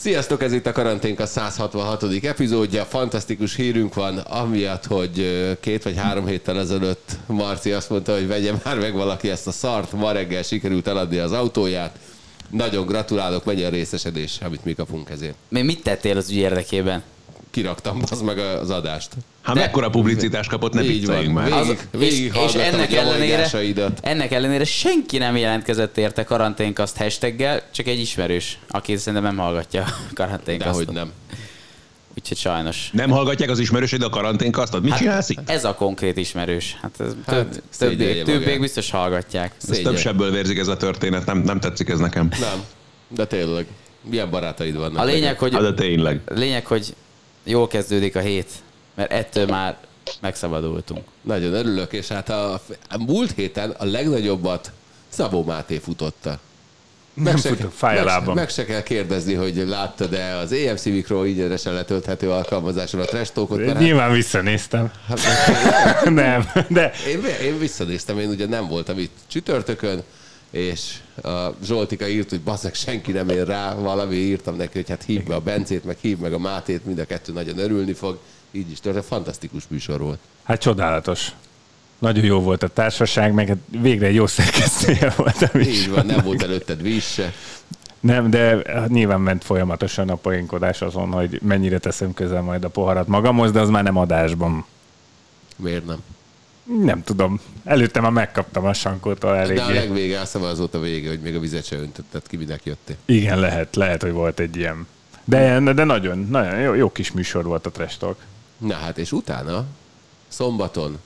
Sziasztok, ez itt a Karanténk a 166. epizódja. Fantasztikus hírünk van, amiatt, hogy két vagy három héttel ezelőtt Marci azt mondta, hogy vegye már meg valaki ezt a szart. Ma reggel sikerült eladni az autóját. Nagyon gratulálok, mennyi a részesedés, amit mi kapunk ezért. Mi mit tettél az ügy érdekében? Kiraktam az meg az adást. Hát mekkora publicitást kapott, ne Így van. már. Végig, végig és, és ennek a ellenére, ennek ellenére senki nem jelentkezett érte karanténkaszt hashtaggel, csak egy ismerős, aki szerintem nem hallgatja a karanténkasztot. Dehogy nem. Úgyhogy sajnos. Nem hallgatják az ismerősöd a karanténkasztot? Mit csinálsz itt? Ez a konkrét ismerős. Hát, ez Hát, több, többiek, biztos hallgatják. Ez szégyen. több sebből vérzik ez a történet, nem, nem tetszik ez nekem. Nem, de tényleg. Milyen barátaid vannak? A lényeg, hogy, Hát de tényleg. a lényeg, hogy jól kezdődik a hét, mert ettől már megszabadultunk. Nagyon örülök, és hát a, a múlt héten a legnagyobbat Szabó Máté futotta. Nem futok, fáj a meg, se- lábam. meg se kell kérdezni, hogy láttad-e az EMC Mikro ingyenesen letölthető alkalmazáson a trash talkot, mert hát, Nyilván visszanéztem. nem, de én, én visszanéztem, én ugye nem voltam itt csütörtökön, és a Zsoltika írt, hogy bazzak, senki nem ér rá, valami írtam neki, hogy hát hívd be a Bencét, meg hívd meg a Mátét, mind a kettő nagyon örülni fog. Így is történt, fantasztikus műsor volt. hát csodálatos. Nagyon jó volt a társaság, meg hát végre egy jó szerkesztője voltam is. Így van, nem volt előtted víz se. Nem, de nyilván ment folyamatosan a poénkodás azon, hogy mennyire teszem közel majd a poharat magamhoz, de az már nem adásban. Miért nem? Nem tudom. Előtte már megkaptam a sankótól De a eléggé. legvége, azt az volt a vége, hogy még a vizet se öntötted ki, minek jöttél. Igen, lehet, lehet, hogy volt egy ilyen. De, de nagyon, nagyon jó, jó kis műsor volt a Trash Talk. Na hát, és utána, szombaton,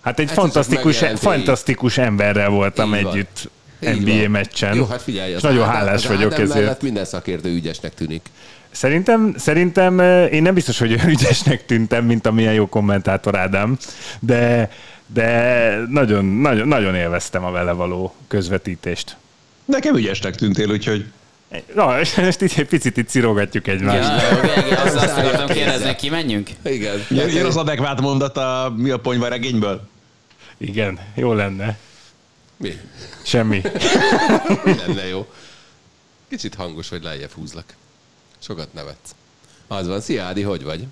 Hát egy csak fantasztikus, fantasztikus emberrel voltam Így van. együtt Így NBA van. meccsen. Jó, hát figyelj, és az nagyon hálás az vagyok Ádám ezért. mellett minden szakértő ügyesnek tűnik. Szerintem, szerintem én nem biztos, hogy olyan ügyesnek tűntem, mint amilyen jó kommentátor Ádám, de, de nagyon, nagyon, nagyon élveztem a vele való közvetítést. Nekem ügyesnek tűntél, úgyhogy Na, és most így egy picit itt cirogatjuk egymást. Ja, igen, azt, azt akartam kérdezni, kimenjünk? Igen. jön, jön az adekvát mondat a mi a ponyva regényből. Igen, jó lenne. Mi? Semmi. Mi lenne jó? Kicsit hangos, hogy lejjebb húzlak. Sokat nevetsz. Az van. Szia, Ádi, hogy vagy?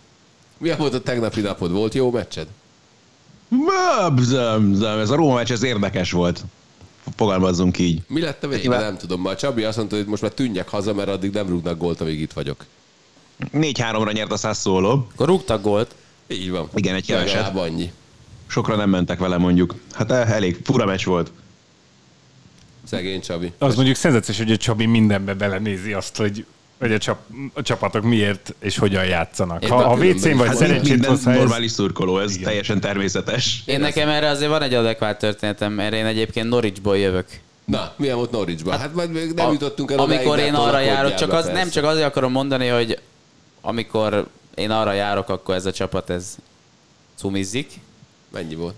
Milyen volt a tegnapi napod? Volt jó meccsed? Ez a Róma meccs, ez érdekes volt. Fogalmazzunk így. Mi lett a vége? Nyilván- Nem tudom. A Csabi azt mondta, hogy most már tűnjek haza, mert addig nem rúgnak gólt, amíg itt vagyok. 4-3-ra nyert a Sassuolo. Akkor rúgtak gólt. Így van. Igen, egy keveset. Legalább annyi. Sokra nem mentek vele mondjuk. Hát eh, elég fura meccs volt. Szegény Csabi. Az mondjuk szenzációs, hogy a Csabi mindenbe belenézi azt, hogy, hogy a, csap, a csapatok miért és hogyan játszanak. Ha a WC-n vagy Hát szerencsét ez, normális szurkoló, ez teljesen természetes. Én nekem erre azért van egy adekvát történetem, mert én egyébként Norwichból jövök. Na, milyen volt Norwichban? Hát majd még nem A- jutottunk el Amikor odáig, én arra járok, csak az, nem csak azért akarom mondani, hogy amikor én arra járok, akkor ez a csapat ez cumizzik. Mennyi volt?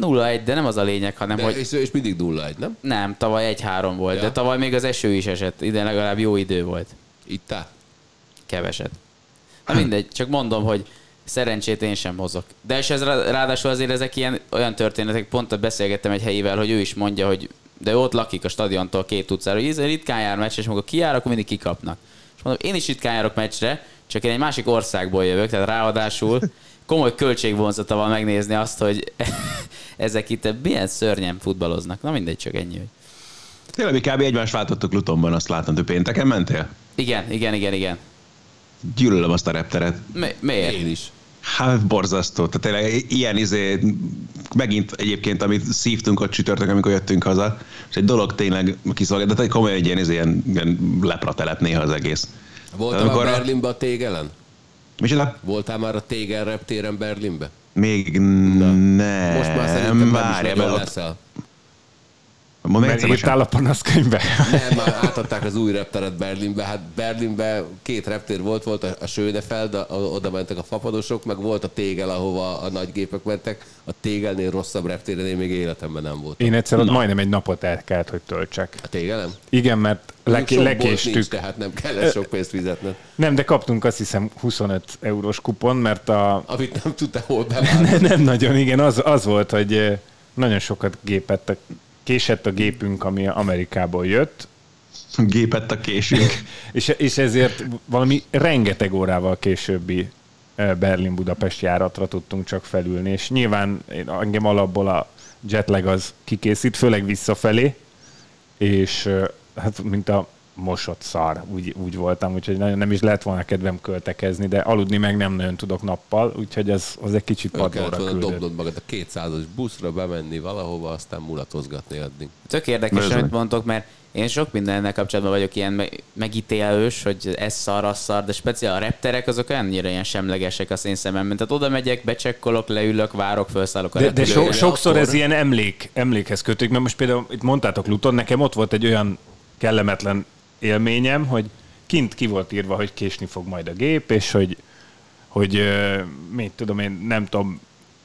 0-1, de nem az a lényeg, hanem De, hogy és, és mindig 0 1 nem? nem, tavaly 1-3 volt, Ja. de tavaly még az eső is esett, ide legalább jó idő volt. Itt áll. Keveset. Na mindegy, csak mondom, hogy szerencsét én sem hozok. De és ez rá- ráadásul azért ezek ilyen olyan történetek, pont beszélgettem egy helyivel, hogy ő is mondja, hogy de ő ott lakik a stadiontól két utcára, hogy ízen ritkán jár meccsre, és amikor kijár, akkor mindig kikapnak. És mondom, én is ritkán járok meccsre, csak én egy másik országból jövök, tehát ráadásul komoly költségvonzata van megnézni azt, hogy ezek itt milyen szörnyen futballoznak. Na mindegy, csak ennyi. Hogy... Tényleg mi kb. egymást váltottuk Lutonban, azt látom, hogy pénteken mentél? Igen, igen, igen, igen. Gyűlölöm azt a repteret. Mi, miért? Én is. Hát borzasztó. Tehát tényleg ilyen izé, megint egyébként, amit szívtunk ott csütörtök, amikor jöttünk haza, és egy dolog tényleg kiszolgált, de tényleg komolyan egy ilyen, izé, ilyen, ilyen lepratelep néha az egész. Voltál Amikor már a- Berlinbe a Tégelen? Micsoda? Voltál már a Tégel reptéren Berlinbe? Még nem. Most már szerintem nem is nagyon leszel. Mondd Mert írtál a panaszkönyvbe? Nem, már átadták az új repteret Berlinbe. Hát Berlinbe két reptér volt, volt a, a Schönefeld, a, oda mentek a fapadosok, meg volt a Tégel, ahova a nagy gépek mentek. A Tégelnél rosszabb reptéren én még életemben nem voltam. Én egyszer ott majdnem egy napot el kellett, hogy töltsek. A Tégelem? Igen, mert lek- lekéstük. Nincs, tehát nem kellett sok pénzt fizetned. Nem, de kaptunk azt hiszem 25 eurós kupon, mert a... Amit nem tudta hol beválni. nem nagyon, igen, az, az volt, hogy nagyon sokat gépett, késett a gépünk, ami Amerikából jött, Gépet a késünk. és, és ezért valami rengeteg órával későbbi eh, Berlin-Budapest járatra tudtunk csak felülni, és nyilván én- engem alapból a jetlag az kikészít, főleg visszafelé, és eh, hát mint a mosott szar, úgy, úgy voltam, úgyhogy nagyon nem is lehet volna kedvem költekezni, de aludni meg nem nagyon tudok nappal, úgyhogy az, az egy kicsit padlóra küldött. dobnod magad a 200-as buszra, bemenni valahova, aztán mulatozgatni addig. Tök érdekes, Bizony. amit mondtok, mert én sok mindennel kapcsolatban vagyok ilyen me- megítélős, hogy ez szar, az szar, de speciál a repterek azok annyira ilyen semlegesek az én szememben. Tehát oda megyek, becsekkolok, leülök, várok, felszállok a De, de so, sokszor akkor- ez ilyen emlék, emlékhez kötődik, mert most például itt mondtátok Luton, nekem ott volt egy olyan kellemetlen élményem, hogy kint ki volt írva, hogy késni fog majd a gép, és hogy, hogy mit tudom én, nem tudom,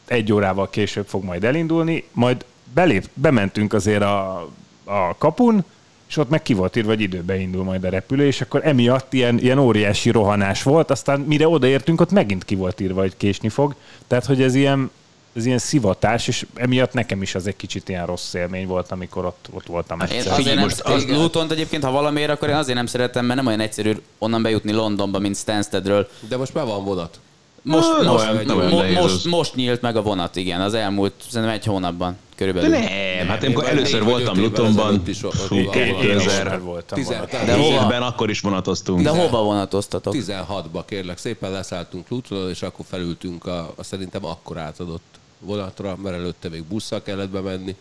egy órával később fog majd elindulni, majd belép, bementünk azért a, a kapun, és ott meg ki volt írva, hogy időbe indul majd a repülő, és akkor emiatt ilyen, ilyen óriási rohanás volt, aztán mire odaértünk, ott megint ki volt írva, hogy késni fog. Tehát, hogy ez ilyen, ez ilyen szivatás, és emiatt nekem is az egy kicsit ilyen rossz élmény volt, amikor ott, ott voltam. Én egyszer. azért nem, most az. Luton egyébként, ha valamiért, akkor én azért nem szeretem, mert nem olyan egyszerű onnan bejutni Londonba, mint Stanstedről. De most már van vonat. Most, Ah, most, nem nem mo- most, most nyílt meg a vonat, igen, az elmúlt szerintem egy hónapban De körülbelül. nem, hát amikor Én először voltam Lutonban, ezelőtt is ott- fú, ott- Én, én is 2000 már voltam. Tizen- vonat. tehát De hova? évben akkor is vonatoztunk. De hova vonatoztatok? 16-ba kérlek szépen leszálltunk Lutonról, és akkor felültünk a, a szerintem akkor átadott vonatra, mert előtte még busszal kellett bemenni.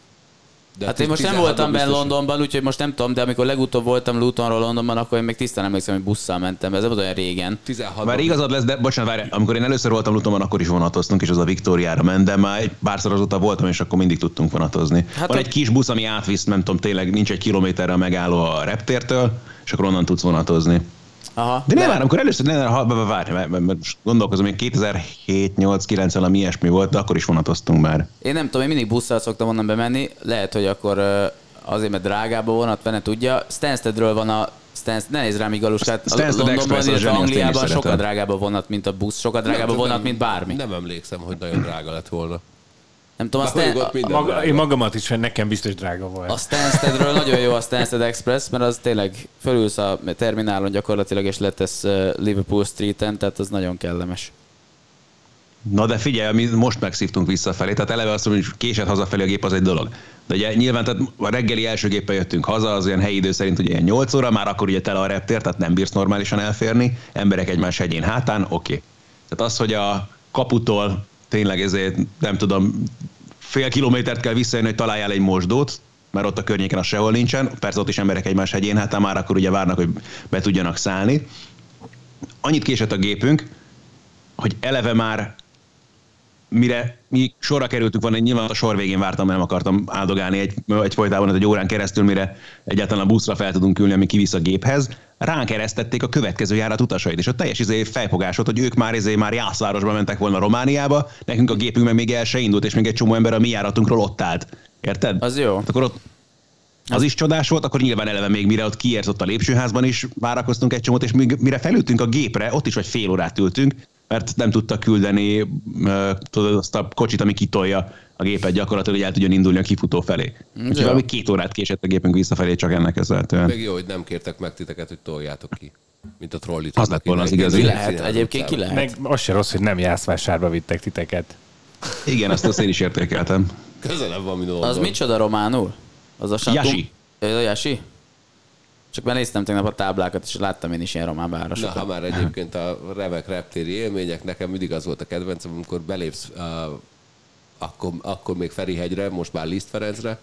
De Hát én most nem 16-ban voltam benne Londonban, úgyhogy most nem tudom, de amikor legutóbb voltam Lutonról Londonban, akkor én még tisztán emlékszem, hogy busszal mentem, ez nem volt olyan régen. 16-ban. Már igazad lesz, de bocsánat, várj, amikor én először voltam Lutonban, akkor is vonatoztunk, és az a Viktóriára ment, de már egy párszor azóta voltam, és akkor mindig tudtunk vonatozni. Hát Van a- egy kis busz, ami átvisz, nem tudom, tényleg nincs egy kilométerre megálló a reptértől, és akkor onnan tudsz vonatozni. Aha. De nem, már, amikor először, ne, ne, ha, várj, mert, mert, mert most gondolkozom, hogy 2007, 8, 9 valami ilyesmi volt, de akkor is vonatoztunk már. Én nem tudom, én mindig busszal szoktam onnan bemenni, lehet, hogy akkor azért, mert drágább a vonat, fene tudja. Stanstedről van a Stansted, ne nézz rám így galuskát, a Stansted Londonban, illetve Angliában sokkal drágább a vonat, mint a busz, sokkal drágább a Nem, vonat, nem- mint bármi. Nem, Nem emlékszem, hogy nagyon drága lett volna. Tudom, a, Már pedig Stan- ott minden Maga, én magamat is, hogy nekem biztos drága volt. a Stanstedről nagyon jó a Stansted Express, mert az tényleg fölülsz a terminálon gyakorlatilag, és letesz Liverpool Street-en, tehát az nagyon kellemes. Na de figyelj, mi most megszívtunk visszafelé, tehát eleve azt mondom, hogy késett hazafelé a gép az egy dolog. De ugye nyilván tehát a reggeli első géppel jöttünk haza, az ilyen helyi idő szerint ugye ilyen 8 óra, már akkor ugye tele a reptér, tehát nem bírsz normálisan elférni, emberek egymás hegyén hátán, oké. Okay. Tehát az, hogy a kaputól tényleg ezért nem tudom, fél kilométert kell visszajönni, hogy találjál egy mosdót, mert ott a környéken az sehol nincsen, persze ott is emberek egymás hegyén hátán, már akkor ugye várnak, hogy be tudjanak szállni. Annyit késett a gépünk, hogy eleve már mire mi sorra kerültünk volna, én nyilván a sor végén vártam, mert nem akartam áldogálni egy, egy folytában egy órán keresztül, mire egyáltalán a buszra fel tudunk ülni, ami kivisz a géphez. Ránk eresztették a következő járat utasait, és a teljes izé felfogás volt, hogy ők már izé már Jászvárosba mentek volna Romániába, nekünk a gépünk meg még el se indult, és még egy csomó ember a mi járatunkról ott állt. Érted? Az jó. Akkor ott az is csodás volt, akkor nyilván eleve még mire ott kiért ott a lépcsőházban is várakoztunk egy csomót, és még mire felültünk a gépre, ott is vagy fél órát ültünk, mert nem tudta küldeni tudod, azt a kocsit, ami kitolja a gépet gyakorlatilag, hogy el tudjon indulni a kifutó felé. Úgyhogy jó. valami két órát késett a gépünk visszafelé, csak ennek köszönhetően. Még jó, hogy nem kértek meg titeket, hogy toljátok ki. Mint a trollit. Az lett volna az igazi. Ki lehet, egyébként ki lehet. Meg az se rossz, hogy nem Jászvásárba vittek titeket. Igen, azt, azt én is értékeltem. Közelebb van, mint. Az micsoda románul? Az a Satum- Yasi. Ez a Yasi? Csak már néztem tegnap a táblákat, és láttam én is ilyen román Na, városokat. ha már egyébként a remek reptéri élmények, nekem mindig az volt a kedvencem, amikor belépsz uh, akkor, akkor még Ferihegyre, most már Liszt Ferencre,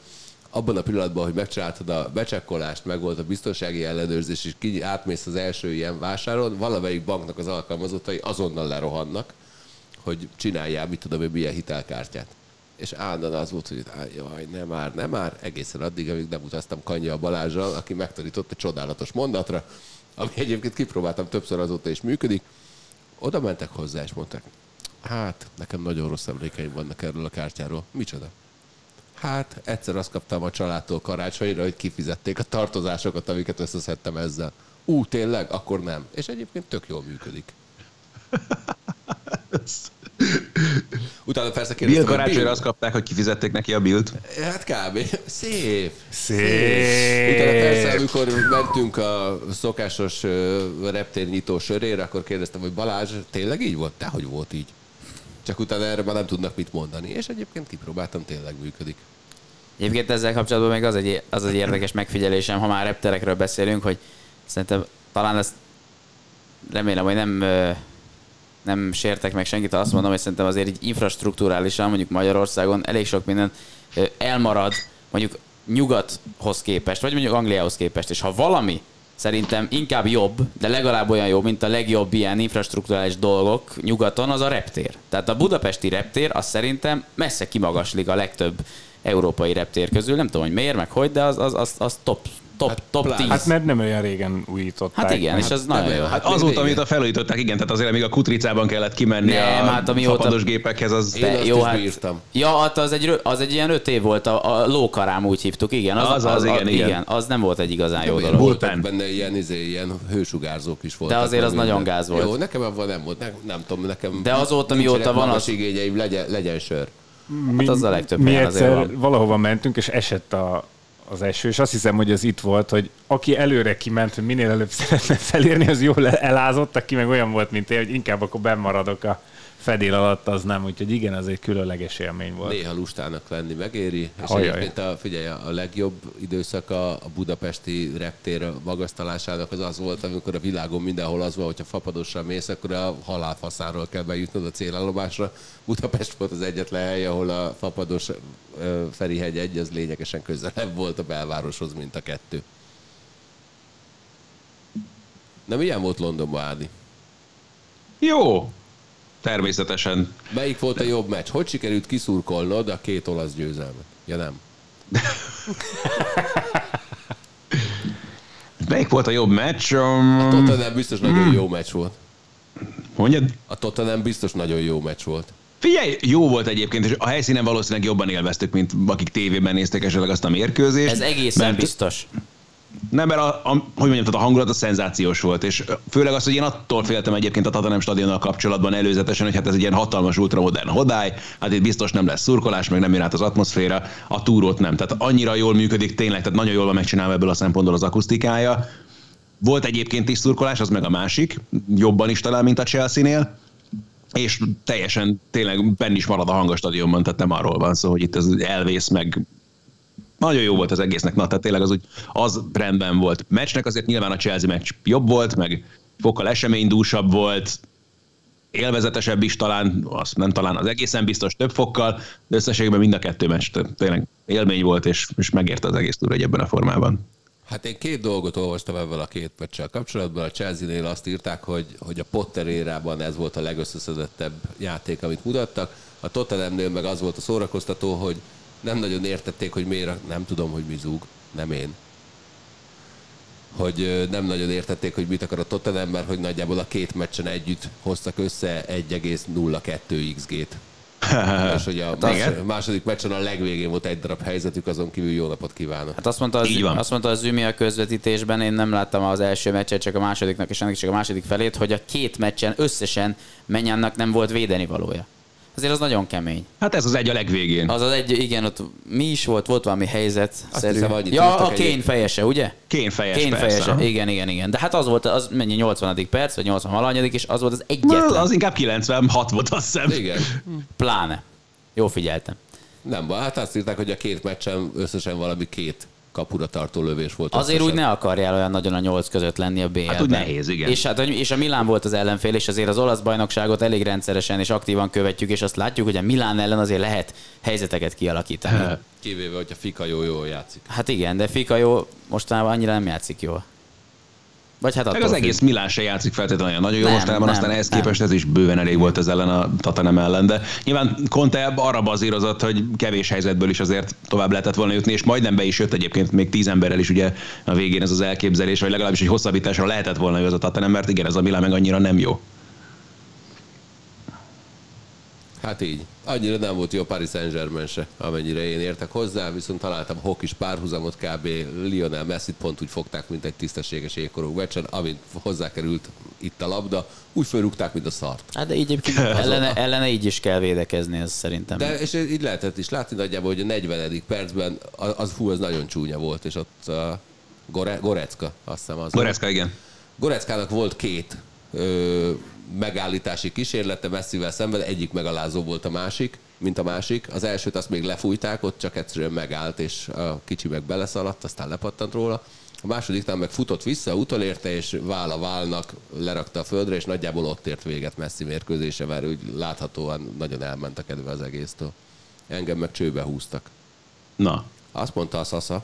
abban a pillanatban, hogy megcsináltad a becsekkolást, meg volt a biztonsági ellenőrzés, és ki átmész az első ilyen vásáron, valamelyik banknak az alkalmazottai azonnal lerohannak, hogy csináljál, mit tudom én, milyen hitelkártyát. És állandóan az volt, hogy "Á, jaj, nem már, nem már, egészen addig, amíg nem utaztam Kanya Balázsral, aki megtanított egy csodálatos mondatra, ami egyébként kipróbáltam többször azóta is működik. Oda mentek hozzá, és mondták, hát, nekem nagyon rossz emlékeim vannak erről a kártyáról. Micsoda? Hát, egyszer azt kaptam a családtól karácsonyra, hogy kifizették a tartozásokat, amiket összeszedtem ezzel. Ú, tényleg? Akkor nem. És egyébként tök jól működik. Utána persze Bill kérdeztem, hogy karácsonyra Bill? azt kapták, hogy kifizették neki a bilt. Hát kb. Szép. Szép. Utána persze, amikor mentünk a szokásos reptér nyitó sörére, akkor kérdeztem, hogy Balázs, tényleg így volt? Te, hogy volt így? Csak utána erre már nem tudnak mit mondani. És egyébként kipróbáltam, tényleg működik. Egyébként ezzel kapcsolatban még az egy, az egy érdekes megfigyelésem, ha már repterekről beszélünk, hogy szerintem talán ezt remélem, hogy nem, nem sértek meg senkit, azt mondom, hogy szerintem azért így infrastruktúrálisan, mondjuk Magyarországon elég sok minden elmarad, mondjuk nyugathoz képest, vagy mondjuk Angliához képest, és ha valami szerintem inkább jobb, de legalább olyan jó, mint a legjobb ilyen infrastruktúrális dolgok nyugaton, az a reptér. Tehát a budapesti reptér, az szerintem messze kimagaslik a legtöbb európai reptér közül. Nem tudom, hogy miért, meg hogy, de az, az, az, az top, top, Hát top pláne. 10. Hát mert nem olyan régen újították. Hát igen, meg. és az nagyon jó. hát Hát azóta, amit a felújították, igen, tehát azért még a kutricában kellett kimenni Nem, a hát amióta- fapados gépekhez, az... Én azt is bírtam. Ja, hát az egy, az egy ilyen öt év volt, a, a lókarám úgy hívtuk, igen. Az, az, igen, igen. igen. az nem volt egy igazán jó Jó, dolog. voltak Bullpen. benne ilyen, izé, ilyen hősugárzók is voltak. De azért az nagyon gáz volt. Jó, nekem abban nem volt, nem, nem tudom, nekem De azóta, mióta van az- igényeim, legyen, legyen sör. mi, az a legtöbb mi egyszer valahova mentünk, és esett a, az eső, és azt hiszem, hogy ez itt volt, hogy aki előre kiment, hogy minél előbb szeretne felérni, az jól elázott, aki meg olyan volt, mint én, hogy inkább akkor bemaradok a fedél alatt, az nem. Úgyhogy igen, ez egy különleges élmény volt. Néha lustának lenni megéri, és Ajaj. egyébként a, figyelj, a legjobb időszaka a budapesti reptér magasztalásának az az volt, amikor a világon mindenhol az van, hogyha fapadossal mész, akkor a halálfaszáról kell bejutnod a célállomásra. Budapest volt az egyetlen hely, ahol a fapados Ferihegy egy, az lényegesen közelebb volt a belvároshoz, mint a kettő. Na milyen volt Londonban, Ádi? Jó! Természetesen. Melyik volt a jobb meccs? Hogy sikerült kiszurkolnod a két olasz győzelmet? Ja nem. Melyik volt a jobb meccs? Um, Tottenham biztos nagyon jó meccs volt. mondjad? A Tottenham biztos nagyon jó meccs volt. Figyelj, jó volt egyébként, és a helyszínen valószínűleg jobban élveztük, mint akik tévében nézték esetleg azt a mérkőzést. Ez egészen mert- biztos. Nem, mert a, a, hogy mondjam, tehát a hangulat a szenzációs volt, és főleg az, hogy én attól féltem egyébként a Tottenham stadionnal kapcsolatban előzetesen, hogy hát ez egy ilyen hatalmas ultramodern hodály, hát itt biztos nem lesz szurkolás, meg nem jön át az atmoszféra, a túrót nem. Tehát annyira jól működik tényleg, tehát nagyon jól van megcsinálva ebből a szempontból az akusztikája. Volt egyébként is szurkolás, az meg a másik, jobban is talán, mint a Chelsea-nél, és teljesen tényleg benn is marad a hang a stadionban, tehát nem arról van szó, hogy itt ez elvész meg nagyon jó volt az egésznek, na, tehát tényleg az, úgy, az rendben volt. Meccsnek azért nyilván a Chelsea meccs jobb volt, meg fokkal eseménydúsabb volt, élvezetesebb is talán, azt nem talán az egészen biztos több fokkal, de összességében mind a kettő meccs tényleg élmény volt, és, és megérte az egész túra egy ebben a formában. Hát én két dolgot olvastam ebből a két meccsel kapcsolatban. A Chelsea-nél azt írták, hogy, hogy a Potter érában ez volt a legösszeszedettebb játék, amit mutattak. A Tottenhamnél meg az volt a szórakoztató, hogy nem nagyon értették, hogy miért, nem tudom, hogy mi zúg, nem én. Hogy nem nagyon értették, hogy mit akar a Tottenham, mert hogy nagyjából a két meccsen együtt hoztak össze 1,02 XG-t. És hogy a más, igen. második meccsen a legvégén volt egy darab helyzetük, azon kívül jó napot kívánok. Hát azt mondta, az, Így van. azt mondta az Zümi a közvetítésben, én nem láttam az első meccset, csak a másodiknak, és ennek csak a második felét, hogy a két meccsen összesen Menyannak nem volt védeni valója. Azért az nagyon kemény. Hát ez az egy a legvégén. Az az egy, igen, ott mi is volt, volt valami helyzet. szerű. ja, a egyébként. fejese, ugye? Kén fejes, Kane persze. fejese, igen, igen, igen. De hát az volt, az mennyi 80. perc, vagy 80 valanyadik, és az volt az Na, egyetlen. Az inkább 96 volt, azt hiszem. Igen. Pláne. Jó figyeltem. Nem, baj, hát azt írták, hogy a két meccsen összesen valami két kapura tartó lövés volt. Azért összesen. úgy ne akarjál olyan nagyon a nyolc között lenni a BL-ben. Hát úgy nehéz, igen. És, hát, és a Milán volt az ellenfél, és azért az olasz bajnokságot elég rendszeresen és aktívan követjük, és azt látjuk, hogy a Milán ellen azért lehet helyzeteket kialakítani. Kivéve, hogyha Fika jó jól játszik. Hát igen, de Fika jó mostanában annyira nem játszik jól. Vagy hát Meg az függ. egész Milán se játszik feltétlenül olyan nagyon jó Nem, mostában, nem, aztán ehhez nem. képest ez is bőven elég volt ez ellen a Tatanem ellen, de nyilván Conte arra bazírozott, hogy kevés helyzetből is azért tovább lehetett volna jutni, és majdnem be is jött egyébként még tíz emberrel is ugye a végén ez az elképzelés, vagy legalábbis egy hosszabbításra lehetett volna jó ez a Tatanem, mert igen, ez a Milán meg annyira nem jó. Hát így. Annyira nem volt jó a Paris Saint-Germain se, amennyire én értek hozzá, viszont találtam hokis párhuzamot, kb. Lionel Messi pont úgy fogták, mint egy tisztességes ékorú meccsen, amint hozzákerült itt a labda, úgy fölrúgták, mint a szart. Hát de így egyébként ellene, ellene így is kell védekezni, ez szerintem. De és így lehetett is látni nagyjából, hogy a 40. percben az, az fú, az nagyon csúnya volt, és ott uh, Gore, Gorecka, azt hiszem az. Goretzka, igen. Goreckának volt két ö, megállítási kísérlete Messivel szemben, egyik megalázó volt a másik, mint a másik. Az elsőt azt még lefújták, ott csak egyszerűen megállt, és a kicsi meg beleszaladt, aztán lepattant róla. A másodiknál meg futott vissza, utolérte, és vála válnak lerakta a földre, és nagyjából ott ért véget Messi mérkőzése, mert úgy láthatóan nagyon elment a kedve az egésztől. Engem meg csőbe húztak. Na, Azt mondta a Sasa,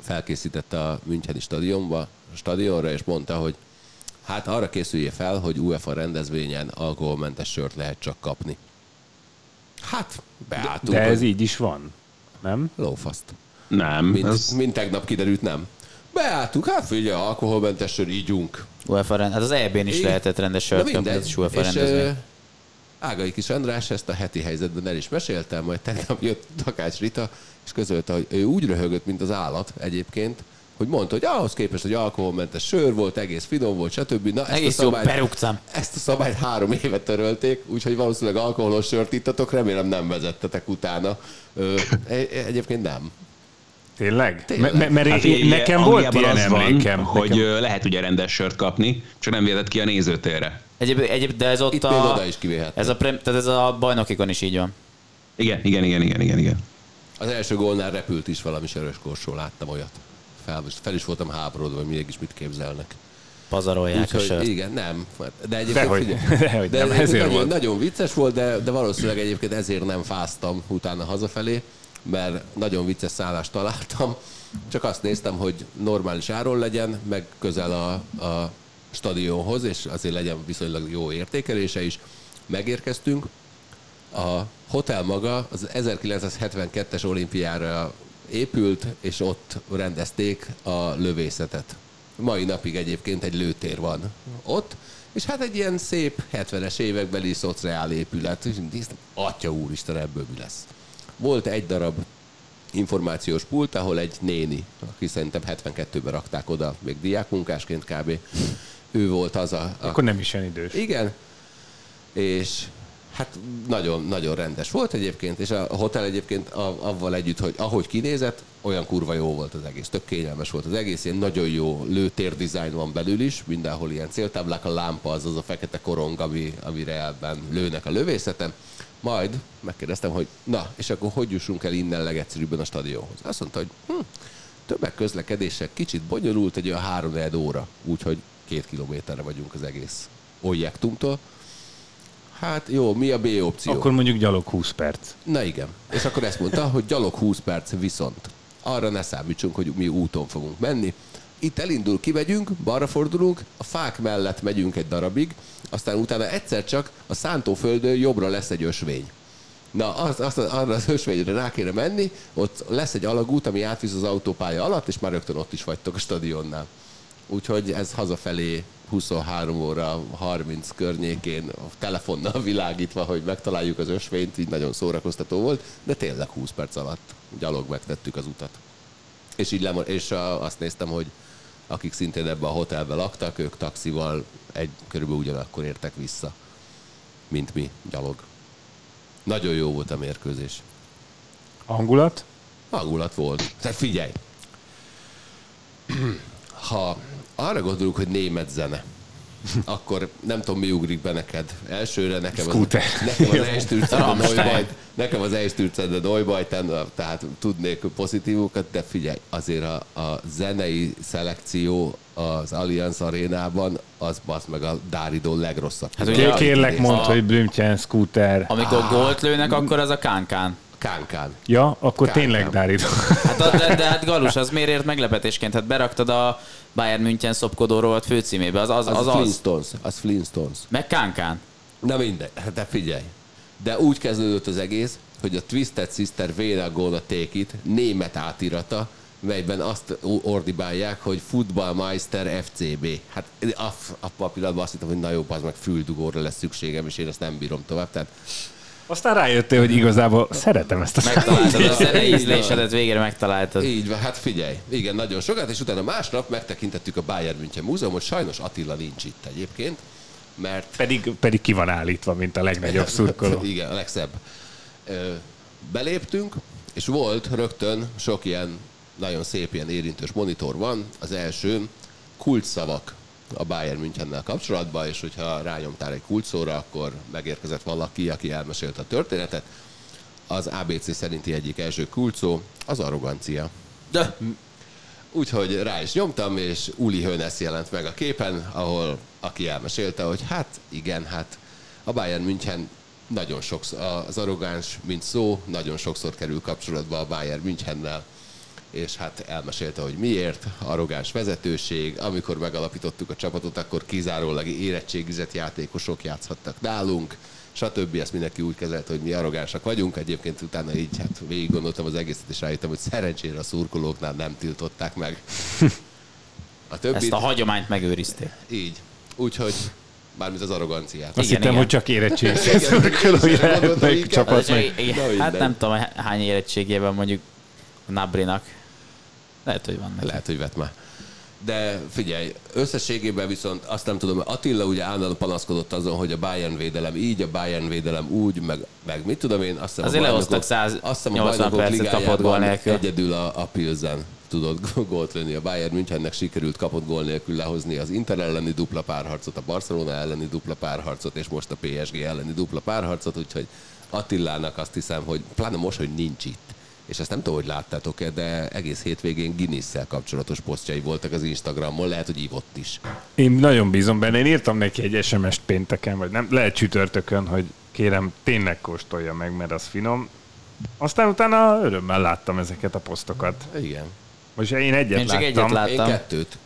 felkészítette a Müncheni stadionba, stadionra, és mondta, hogy hát arra készülje fel, hogy UEFA rendezvényen alkoholmentes sört lehet csak kapni. Hát, beálltunk. De ez hogy így is van, nem? Lófaszt. nem. Mint, Ez, mint tegnap kiderült, nem. Beálltunk, hát figyelj, alkoholmentes sör, ígyunk. UEFA rend, hát az EB-n is Igen. lehetett rendes Na sört kapni, ez is UEFA rendezvény. ö, Ágai kis András ezt a heti helyzetben el is meséltem, majd tegnap jött Takács Rita, és közölte, hogy ő úgy röhögött, mint az állat egyébként, hogy mondta, hogy ahhoz képest, hogy alkoholmentes sör volt, egész finom volt, stb. Na, ezt Egész a jó, szabályt, berúgtam. Ezt a szabályt három évet törölték, úgyhogy valószínűleg alkoholos sört ittatok, remélem nem vezettetek utána. Ö, egy- egyébként nem. Tényleg? Tényleg. M- mert Hát én, nekem volt ilyen az van, emlékem. hogy nekem... ö, lehet ugye rendes sört kapni, csak nem vihetett ki a nézőtérre. Egyéb, egyéb, de ez ott Itt a... oda is kivéhetnek. Ez a, prem, tehát ez a bajnokikon is így van. Igen, igen, igen, igen, igen, igen. Az első gólnál repült is valami sörös korsó, láttam olyat. Fel, fel is voltam háborodva, hogy mégis mit képzelnek. Pazarolják a Úgyhogy sört. igen, nem. De egyébként Dehogy- figyelj, dehogy de nem, egyébként ezért nagyon, volt. nagyon vicces volt, de, de valószínűleg egyébként ezért nem fáztam utána hazafelé, mert nagyon vicces szállást találtam. Csak azt néztem, hogy normális áron legyen, meg közel a, a stadionhoz, és azért legyen viszonylag jó értékelése is. Megérkeztünk, a hotel maga az 1972-es olimpiára épült, és ott rendezték a lövészetet. Mai napig egyébként egy lőtér van ott, és hát egy ilyen szép 70-es évekbeli szociál épület. És néztem, atya úristen, ebből mi lesz. Volt egy darab információs pult, ahol egy néni, aki szerintem 72-ben rakták oda, még diákmunkásként kb. Ő volt az a, a Akkor nem is olyan idős. igen. És hát nagyon, nagyon rendes volt egyébként, és a hotel egyébként a- avval együtt, hogy ahogy kinézett, olyan kurva jó volt az egész, tök kényelmes volt az egész, ilyen nagyon jó lőtér design van belül is, mindenhol ilyen céltáblák, a lámpa az az a fekete korong, ami, amire ebben lőnek a lövészeten. Majd megkérdeztem, hogy na, és akkor hogy jussunk el innen legegyszerűbben a stadionhoz? Azt mondta, hogy hm, többek közlekedések kicsit bonyolult, egy olyan három óra, úgyhogy két kilométerre vagyunk az egész objektumtól. Hát jó, mi a B opció? Akkor mondjuk gyalog 20 perc. Na igen. És akkor ezt mondta, hogy gyalog 20 perc viszont. Arra ne számítsunk, hogy mi úton fogunk menni. Itt elindul, kimegyünk, balra fordulunk, a fák mellett megyünk egy darabig, aztán utána egyszer csak a szántóföldön jobbra lesz egy ösvény. Na, az, az, arra az ösvényre rá kéne menni, ott lesz egy alagút, ami átvisz az autópálya alatt, és már rögtön ott is vagytok a stadionnál. Úgyhogy ez hazafelé 23 óra 30 környékén a telefonnal világítva, hogy megtaláljuk az ösvényt, így nagyon szórakoztató volt, de tényleg 20 perc alatt gyalog megtettük az utat. És így lemar- és azt néztem, hogy akik szintén ebben a hotelben laktak, ők taxival egy, körülbelül ugyanakkor értek vissza, mint mi, gyalog. Nagyon jó volt a mérkőzés. Hangulat? Hangulat volt. Tehát figyelj! Ha arra gondolunk, hogy német zene, akkor nem tudom, mi ugrik be neked. Elsőre nekem az, Scooter. nekem az Eistürzende Neubajt, nekem az tehát tudnék pozitívukat, de figyelj, azért a, a zenei szelekció az Allianz arénában, az az meg a Dáridó legrosszabb. Hát ugye Kérlek, mondd, hogy Blümchen, Scooter. Amikor gólt lőnek, akkor az a kánkán. Kánkán. Ja, akkor Kár, tényleg. Dárid. Hát, a- de, de, hát Galus, az miért ért meglepetésként? Hát beraktad a Bayern München szopkodó rovat főcímébe, az az, Az, az. Flintstones. Az Flintstones. Meg Kánkán. Na mindegy, hát de figyelj. De úgy kezdődött az egész, hogy a Twisted Sister Vera Gonna Take It német átirata, melyben azt ordibálják, hogy Futballmeister FCB. Hát a, a pillanatban azt hittem, hogy na jó, az meg füldugóra lesz szükségem, és én ezt nem bírom tovább. Tehát Aztán rájöttél, hogy igazából szeretem ezt a Megtaláltad a zene ízlésedet, végére megtaláltad. így van, hát figyelj, igen, nagyon sokat, és utána másnap megtekintettük a Bayern München Múzeumot, sajnos Attila nincs itt egyébként, mert Pedig, pedig ki van állítva, mint a legnagyobb szurkoló. Igen, a legszebb. Beléptünk, és volt rögtön sok ilyen nagyon szép ilyen érintős monitor van. Az első kulcsszavak a Bayern Münchennel kapcsolatban, és hogyha rányomtál egy kulcsszóra, akkor megérkezett valaki, aki elmesélte a történetet. Az ABC szerinti egyik első kulcsszó az arrogancia. De, Úgyhogy rá is nyomtam, és Uli Hönes jelent meg a képen, ahol aki elmesélte, hogy hát igen, hát a Bayern München nagyon sokszor, az arrogáns, mint szó, nagyon sokszor kerül kapcsolatba a Bayern Münchennel, és hát elmesélte, hogy miért, arrogáns vezetőség, amikor megalapítottuk a csapatot, akkor kizárólag érettségizett játékosok játszhattak nálunk, stb. Ezt mindenki úgy kezelte, hogy mi arrogánsak vagyunk. Egyébként utána így hát végig gondoltam az egészet, és rájöttem, hogy szerencsére a szurkolóknál nem tiltották meg. A többit ezt a hagyományt megőrizték. így. Úgyhogy mármint az arroganciát. Azt Igen, hittem, igen. hogy csak érettségizett szurkolói lehetnek csapatnak. Hát nem tudom, hány érettségében mondjuk Nabrinak. Lehet, hogy van neki. Lehet, hogy vett már. De figyelj, összességében viszont azt nem tudom, Attila ugye állandóan panaszkodott azon, hogy a Bayern védelem így, a Bayern védelem úgy, meg, meg mit tudom én, azt hiszem Azért a lehoztak bajnokok- azt hiszem a 180 bajnokok percet kapott gól nélkül. Egyedül a, a Pilsen tudott gólt lőni. A Bayern Münchennek sikerült kapott gól nélkül lehozni az Inter elleni dupla párharcot, a Barcelona elleni dupla párharcot, és most a PSG elleni dupla párharcot, úgyhogy Attilának azt hiszem, hogy pláne most, hogy nincs itt, és ezt nem tudom, hogy láttátok-e, de egész hétvégén Guinness-szel kapcsolatos posztjai voltak az Instagramon, lehet, hogy ívott is. Én nagyon bízom benne. Én írtam neki egy SMS-t pénteken, vagy nem, lehet csütörtökön, hogy kérem, tényleg kóstolja meg, mert az finom. Aztán utána örömmel láttam ezeket a posztokat. Igen. Most én egyet Én csak láttam. egyet láttam. Én kettőt.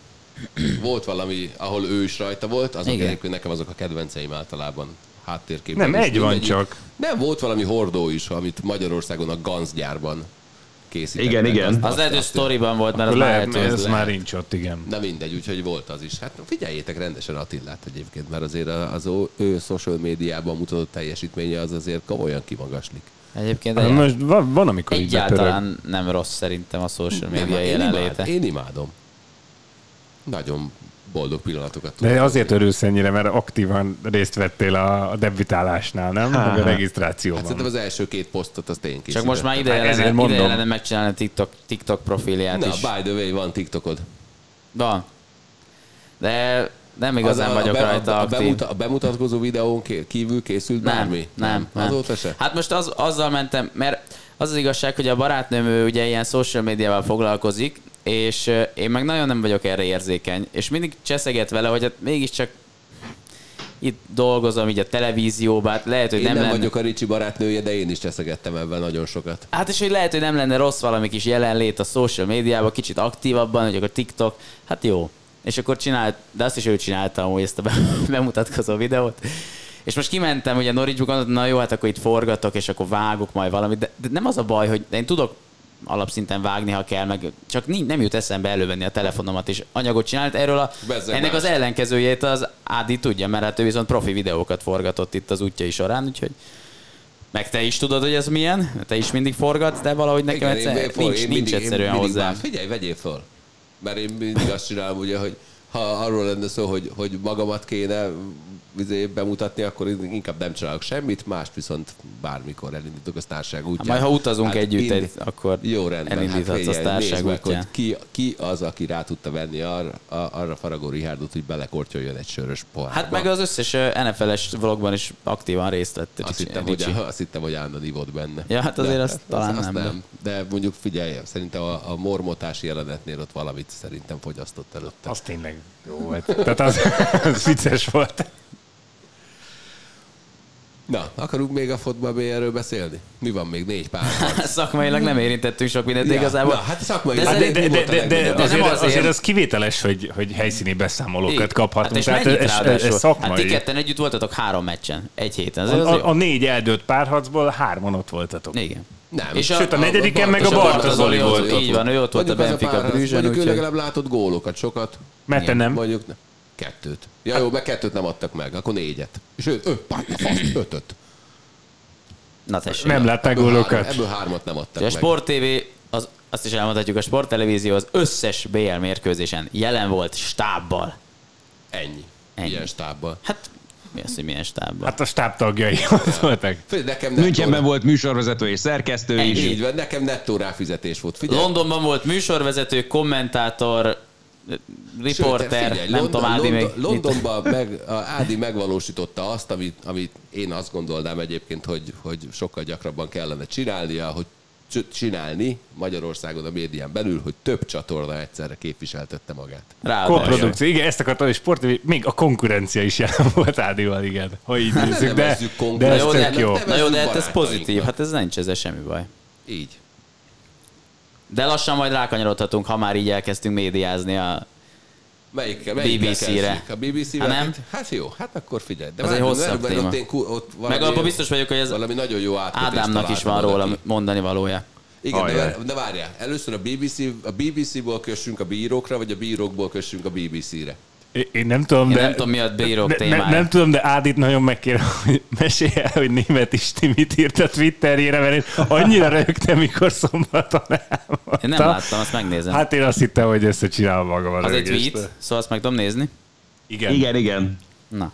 Volt valami, ahol ő is rajta volt, azok egyébként nekem azok a kedvenceim általában háttérképen. Nem, egy van mindegyik. csak. Nem, volt valami hordó is, amit Magyarországon a Ganz gyárban készítettek. Igen, igen. Az lehet, hogy azt- sztoriban volt, mert az már lehet, lehet, ez már nincs ott, igen. Na mindegy, úgyhogy volt az is. Hát figyeljétek rendesen Attillát egyébként, mert azért az ő- ő social médiában mutatott teljesítménye az azért komolyan kimagaslik. Egyébként Hát Most van, van amikor egyáltalán nem rossz szerintem a social media Nem, én, jelenléte. imád, én imádom. Nagyon boldog pillanatokat De azért örülsz ennyire, mert aktívan részt vettél a, a debütálásnál, nem? Meg a Hát regisztrációban. szerintem az első két posztot azt én készítettem. Csak most már Hát ideje ezért lenne, ideje lenne megcsinálni a TikTok, TikTok profilját Na, is. by the way, van TikTokod. Van. De nem igazán a, vagyok a, be- rajta a, a, aktív. bemuta, a bemutatkozó videón kívül készült Nem, bármi? nem, nem. Azóta se? Hát most az, azzal mentem, mert az az igazság, hogy a barátnőm ő ugye ilyen social médiával foglalkozik, és én meg nagyon nem vagyok erre érzékeny, és mindig cseszeget vele, hogy hát mégiscsak itt dolgozom így a televízióban, hát lehet, hogy Én nem, nem, lenne... vagyok a Ricsi barátnője, de én is cseszegettem ebben nagyon sokat. Hát és hogy lehet, hogy nem lenne rossz valami kis jelenlét a social médiában, kicsit aktívabban, hogy akkor TikTok, hát jó. És akkor csinált, de azt is ő csinálta amúgy ezt a be- bemutatkozó videót. És most kimentem ugye Norwichba, gondoltam, na jó, hát akkor itt forgatok, és akkor vágok majd valamit, de, de nem az a baj, hogy én tudok alapszinten vágni, ha kell, meg csak nem jut eszembe elővenni a telefonomat és anyagot csinált. Erről a, Bezzeg ennek más. az ellenkezőjét az Ádi tudja, mert hát ő viszont profi videókat forgatott itt az útjai során, úgyhogy meg te is tudod, hogy ez milyen, te is mindig forgatsz, de valahogy nekem Igen, egyszer, én- nincs, én nincs mindig- egyszerűen mindig hozzá. már- Figyelj, vegyél föl. Mert én mindig azt csinálom, ugye, hogy ha arról lenne szó, hogy, hogy magamat kéne izé, bemutatni, akkor inkább nem csinálok semmit, mást viszont bármikor elindítok a sztárság útján. majd ha utazunk együtt, egy- akkor jó rendben, elindíthatsz hát a nézd meg, hogy ki, ki, az, aki rá tudta venni arra, arra Faragó Rihárdot, hogy belekortyoljon egy sörös pohárba. Hát meg az összes NFL-es vlogban is aktívan részt vett. Azt hittem, hogy, azt hittem, hogy állandóan ivott benne. Ja, hát azért azt talán azt nem, de- nem. De mondjuk figyelj, szerintem a, a mormotási jelenetnél ott valamit szerintem fogyasztott előtte. Az tényleg jó volt. Tehát az, az vicces volt. Na, akarunk még a fotball erről beszélni? Mi van még négy pár? Szakmailag nem érintettünk sok mindent Ja, igazából. na, hát szakmai- De, Hát De, de, de, de, de, de, De azért, nem azért, azért. az kivételes, hogy, hogy helyszíni beszámolókat hát kaphatunk. és Tehát ez, ez, szakmai. Hát ti ketten együtt voltatok három meccsen, egy héten. A, az a, a négy eldőtt párharcból hárman ott voltatok. Igen. Nem. És Sőt, a negyediken meg a Bartos- Barta Zoli ott- volt. Így van, ő ott volt a Benfica Brüzsen, Mondjuk ő legalább látott gólokat, sokat. Mert te nem. Mondjuk ne. Kettőt. Ja jó, meg kettőt nem adtak meg, akkor négyet. És ő, ő pár, fasz, ötöt. Na tessék. Nem látták gólokat. ebből hármat nem adtak A meg. Sport TV, az, azt is elmondhatjuk, a Sport Televízió az összes BL mérkőzésen jelen volt stábbal. Ennyi. Ennyi. Ilyen stábban. Hát mi az, hogy milyen stábbal? Hát a stáb tagjai ott voltak. Nekem nettó, Münchenben volt műsorvezető és szerkesztő is. Így van, nekem nettó ráfizetés volt. Figyelj, Londonban volt műsorvezető, kommentátor, riporter, Sőt, figyelj, nem London, tudom, Ádi még. London, Londonban meg, Ádi megvalósította azt, amit, amit én azt gondolnám egyébként, hogy, hogy sokkal gyakrabban kellene csinálnia, hogy csinálni Magyarországon a médián belül, hogy több csatorna egyszerre képviseltette magát. Ráadásul. Koprodukció, igen, ezt akartam, hogy sport, még a konkurencia is jelen volt Ádival, igen. Ha így nézzük, de, de ez jó, tök de, jó. na jó, de hát ez pozitív, hát ez nincs ezzel semmi baj. Így. De lassan majd rákanyarodhatunk, ha már így elkezdtünk médiázni a... Melyikkel, melyikkel BBC-re. A BBC-vel? Ha nem? Hát jó, hát akkor figyelj. De Az egy hosszabb mert téma. Ott, én, ott valami, Meg abban biztos vagyok, hogy ez valami nagyon jó Ádámnak is van róla oda ki. mondani valója. Igen, de, Ajaj. vár- de várjál, először a, BBC, a BBC-ból kössünk a bírókra, vagy a bírókból kössünk a BBC-re? Én- nem tudom, Én de... nem tudom, mi a bírók ne- témája. Ne, nem tudom, de Ádit nagyon megkérem, hogy mesélj el, hogy német Isti mit írt a Twitterjére, mert én annyira rögtem, mikor szombaton elmondta. Én nem láttam, azt megnézem. Hát én azt hittem, hogy összecsinálom magam a az egy tweet, szóval azt meg tudom nézni. Igen. Igen, igen. Na.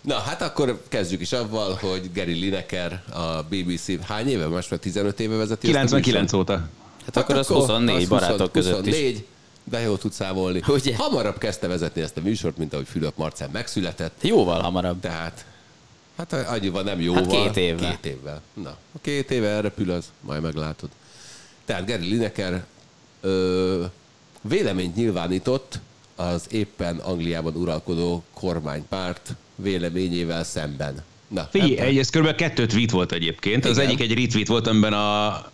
Na, hát akkor kezdjük is avval, hogy Gary Lineker, a BBC, hány éve? Most már 15 éve vezeti ezt a 99 műsort? óta. Hát akkor az 24 barátok között is. 24, de jól tud számolni. Ugye? Hamarabb kezdte vezetni ezt a műsort, mint ahogy Fülöp Marcel megszületett. Jóval hamarabb. Tehát, hát annyival nem jóval. Hát két évvel. Két évvel. Na, a két éve elrepül az, majd meglátod. Tehát Gary Lineker ö, véleményt nyilvánított az éppen Angliában uralkodó kormánypárt véleményével szemben. Na, Figyelj, ez kb. kettő tweet volt egyébként. Az Igen. egyik egy retweet volt, amiben a,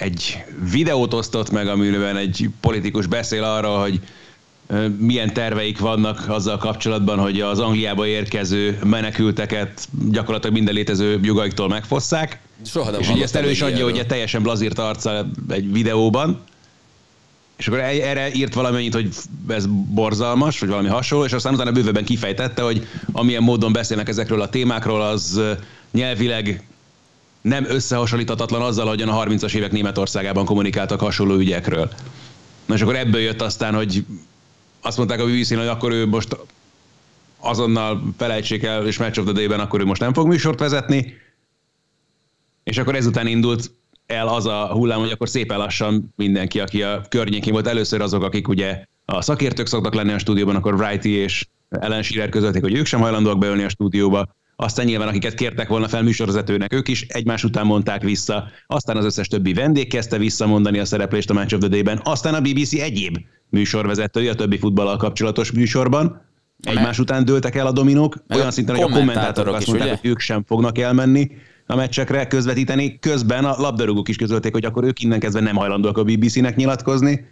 egy videót osztott meg, amiben egy politikus beszél arról, hogy milyen terveik vannak azzal kapcsolatban, hogy az Angliába érkező menekülteket gyakorlatilag minden létező jogaiktól megfosszák. Soha nem és ugye ezt elő is adja, ugye teljesen blazírt arccal egy videóban, és akkor erre írt valamennyit, hogy ez borzalmas, vagy valami hasonló, és aztán utána bővebben kifejtette, hogy amilyen módon beszélnek ezekről a témákról, az nyelvileg nem összehasonlíthatatlan azzal, hogyan a 30-as évek Németországában kommunikáltak hasonló ügyekről. Na és akkor ebből jött aztán, hogy azt mondták a bbc hogy akkor ő most azonnal felejtsék el, és Match of the Day-ben akkor ő most nem fog műsort vezetni, és akkor ezután indult el az a hullám, hogy akkor szépen lassan mindenki, aki a környékén volt, először azok, akik ugye a szakértők szoktak lenni a stúdióban, akkor Wrighty és Ellen Shearer közötték, hogy ők sem hajlandóak beölni a stúdióba. Aztán nyilván, akiket kértek volna fel műsorvezetőnek, ők is egymás után mondták vissza. Aztán az összes többi vendég kezdte visszamondani a szereplést a Match of the Day-ben. Aztán a BBC egyéb műsorvezetői a többi futballal kapcsolatos műsorban. Egymás után dőltek el a dominók, olyan a szinten, hogy a kommentátorok azt mondták, hogy ők sem fognak elmenni a meccsekre közvetíteni. Közben a labdarúgók is közölték, hogy akkor ők innen kezdve nem hajlandóak a BBC-nek nyilatkozni,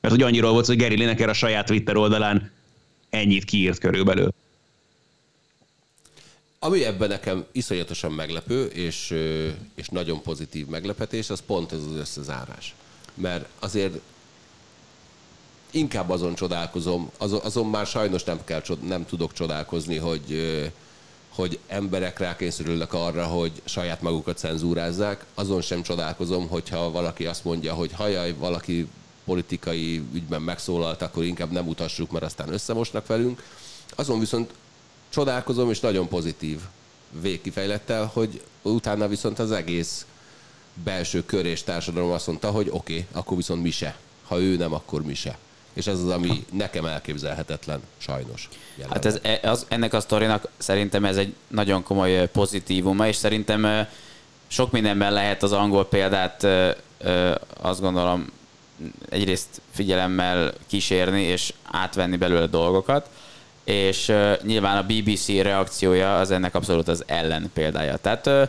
mert hogy annyira volt, hogy Gary Lineker a saját Twitter oldalán ennyit kiírt körülbelül. Ami ebben nekem iszonyatosan meglepő, és, és nagyon pozitív meglepetés, az pont ez az összezárás. Mert azért inkább azon csodálkozom, azon, azon már sajnos nem, kell, nem tudok csodálkozni, hogy, hogy emberek rákényszerülnek arra, hogy saját magukat cenzúrázzák. Azon sem csodálkozom, hogyha valaki azt mondja, hogy hajaj, valaki politikai ügyben megszólalt, akkor inkább nem utassuk, mert aztán összemosnak velünk. Azon viszont csodálkozom, és nagyon pozitív végkifejlettel, hogy utána viszont az egész belső kör és társadalom azt mondta, hogy oké, okay, akkor viszont mi se. Ha ő nem, akkor mi se. És ez az, ami nekem elképzelhetetlen, sajnos. Hát ez, e- az, ennek a sztorinak szerintem ez egy nagyon komoly pozitívuma, és szerintem sok mindenben lehet az angol példát azt gondolom egyrészt figyelemmel kísérni és átvenni belőle dolgokat. És uh, nyilván a BBC reakciója az ennek abszolút az ellen példája. Tehát uh,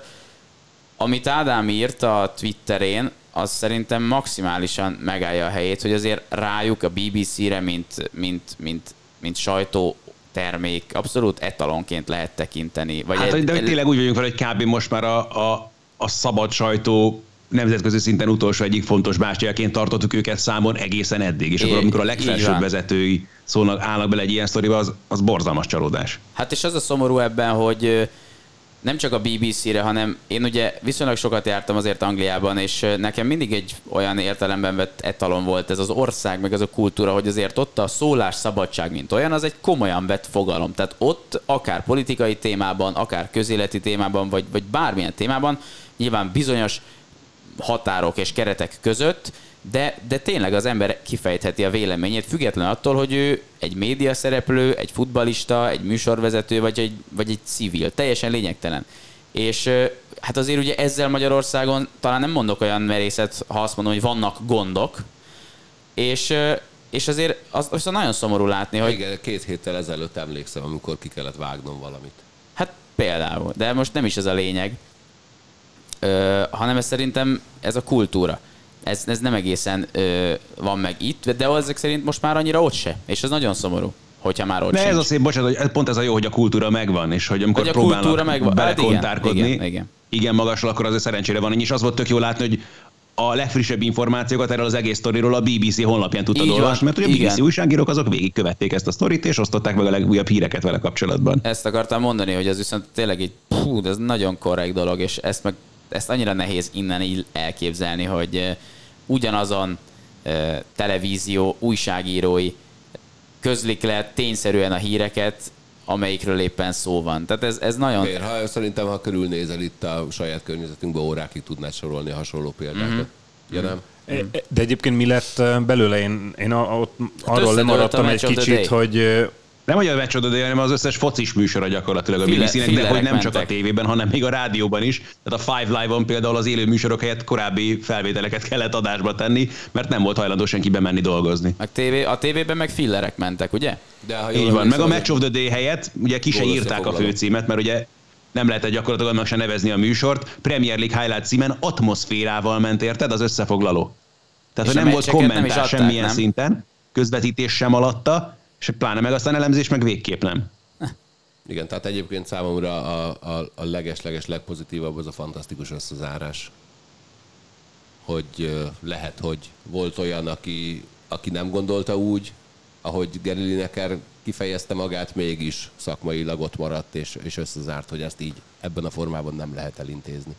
amit Ádám írt a Twitterén, az szerintem maximálisan megállja a helyét, hogy azért rájuk a BBC-re, mint, mint, mint, mint sajtó termék abszolút etalonként lehet tekinteni. Vagy Hát, egy, de egy- tényleg úgy vagyunk vele, hogy kb. most már a, a, a szabad sajtó nemzetközi szinten utolsó egyik fontos bástyáként tartottuk őket számon egészen eddig. És akkor, Így- amikor a legfelsőbb vezetői szólnak, állnak bele egy ilyen sztoriba, az, az borzalmas csalódás. Hát és az a szomorú ebben, hogy nem csak a BBC-re, hanem én ugye viszonylag sokat jártam azért Angliában, és nekem mindig egy olyan értelemben vett etalon volt ez az ország, meg ez a kultúra, hogy azért ott a szólás szabadság, mint olyan, az egy komolyan vett fogalom. Tehát ott akár politikai témában, akár közéleti témában, vagy, vagy bármilyen témában, nyilván bizonyos határok és keretek között, de, de tényleg az ember kifejtheti a véleményét, független attól, hogy ő egy média szereplő, egy futbalista, egy műsorvezető, vagy egy, vagy egy civil. Teljesen lényegtelen. És hát azért ugye ezzel Magyarországon talán nem mondok olyan merészet, ha azt mondom, hogy vannak gondok, és, és azért az, az nagyon szomorú látni, hogy Igen, két héttel ezelőtt emlékszem, amikor ki kellett vágnom valamit. Hát például, de most nem is ez a lényeg, ö, hanem ez szerintem ez a kultúra. Ez, ez nem egészen ö, van meg itt, de ezek szerint most már annyira ott se. És ez nagyon szomorú, hogyha már ott De ez sincs. a szép, bocsánat, hogy ez- pont ez a jó, hogy a kultúra megvan, és hogy amikor Hogy a próbálnak kultúra megvan. Hát igen, belekontárkodni, igen, igen. igen magasra, akkor azért szerencsére van. És az volt tök jó látni, hogy a legfrissebb információkat erről az egész sztoriról a BBC honlapján tudtad Így olvasni, mert ugye a BBC igen. újságírók azok végigkövették ezt a sztorit, és osztották meg a legújabb híreket vele kapcsolatban. Ezt akartam mondani, hogy ez viszont tényleg egy, pú, ez nagyon korrekt dolog, és ezt meg ezt annyira nehéz innen így elképzelni, hogy ugyanazon televízió újságírói közlik le tényszerűen a híreket, amelyikről éppen szó van. Tehát ez, ez nagyon... Miért? Ha, szerintem, ha körülnézel itt a saját környezetünkben, órákig tudnád sorolni a hasonló példákat. Mhm. Ja, nem? E- De egyébként mi lett belőle? Én, én a, ott arról összedőlt lemaradtam egy kicsit, hogy Nem hogy a Vecsododé, hanem az összes focis műsora gyakorlatilag a BBC-nek, de hogy nem csak a mentek. tévében, hanem még a rádióban is. Tehát a Five Live-on például az élő műsorok helyett korábbi felvételeket kellett adásba tenni, mert nem volt hajlandó senki bemenni dolgozni. Meg tévé, a tévében meg fillerek mentek, ugye? De ha jól Így van, meg a Match of the Day helyett ugye ki se írták a főcímet, mert ugye nem lehetett gyakorlatilag annak se nevezni a műsort. Premier League Highlight címen atmoszférával ment, érted? Az összefoglaló. Tehát, És hogy a nem volt nem kommentár adták, semmilyen nem? szinten, közvetítés sem alatta, és pláne meg aztán elemzés meg végképp nem. Igen, tehát egyébként számomra a, a, a leges-leges legpozitívabb az a fantasztikus összezárás. Hogy lehet, hogy volt olyan, aki, aki nem gondolta úgy, ahogy Gary Lineker kifejezte magát, mégis szakmailag ott maradt, és, és összezárt, hogy ezt így ebben a formában nem lehet elintézni.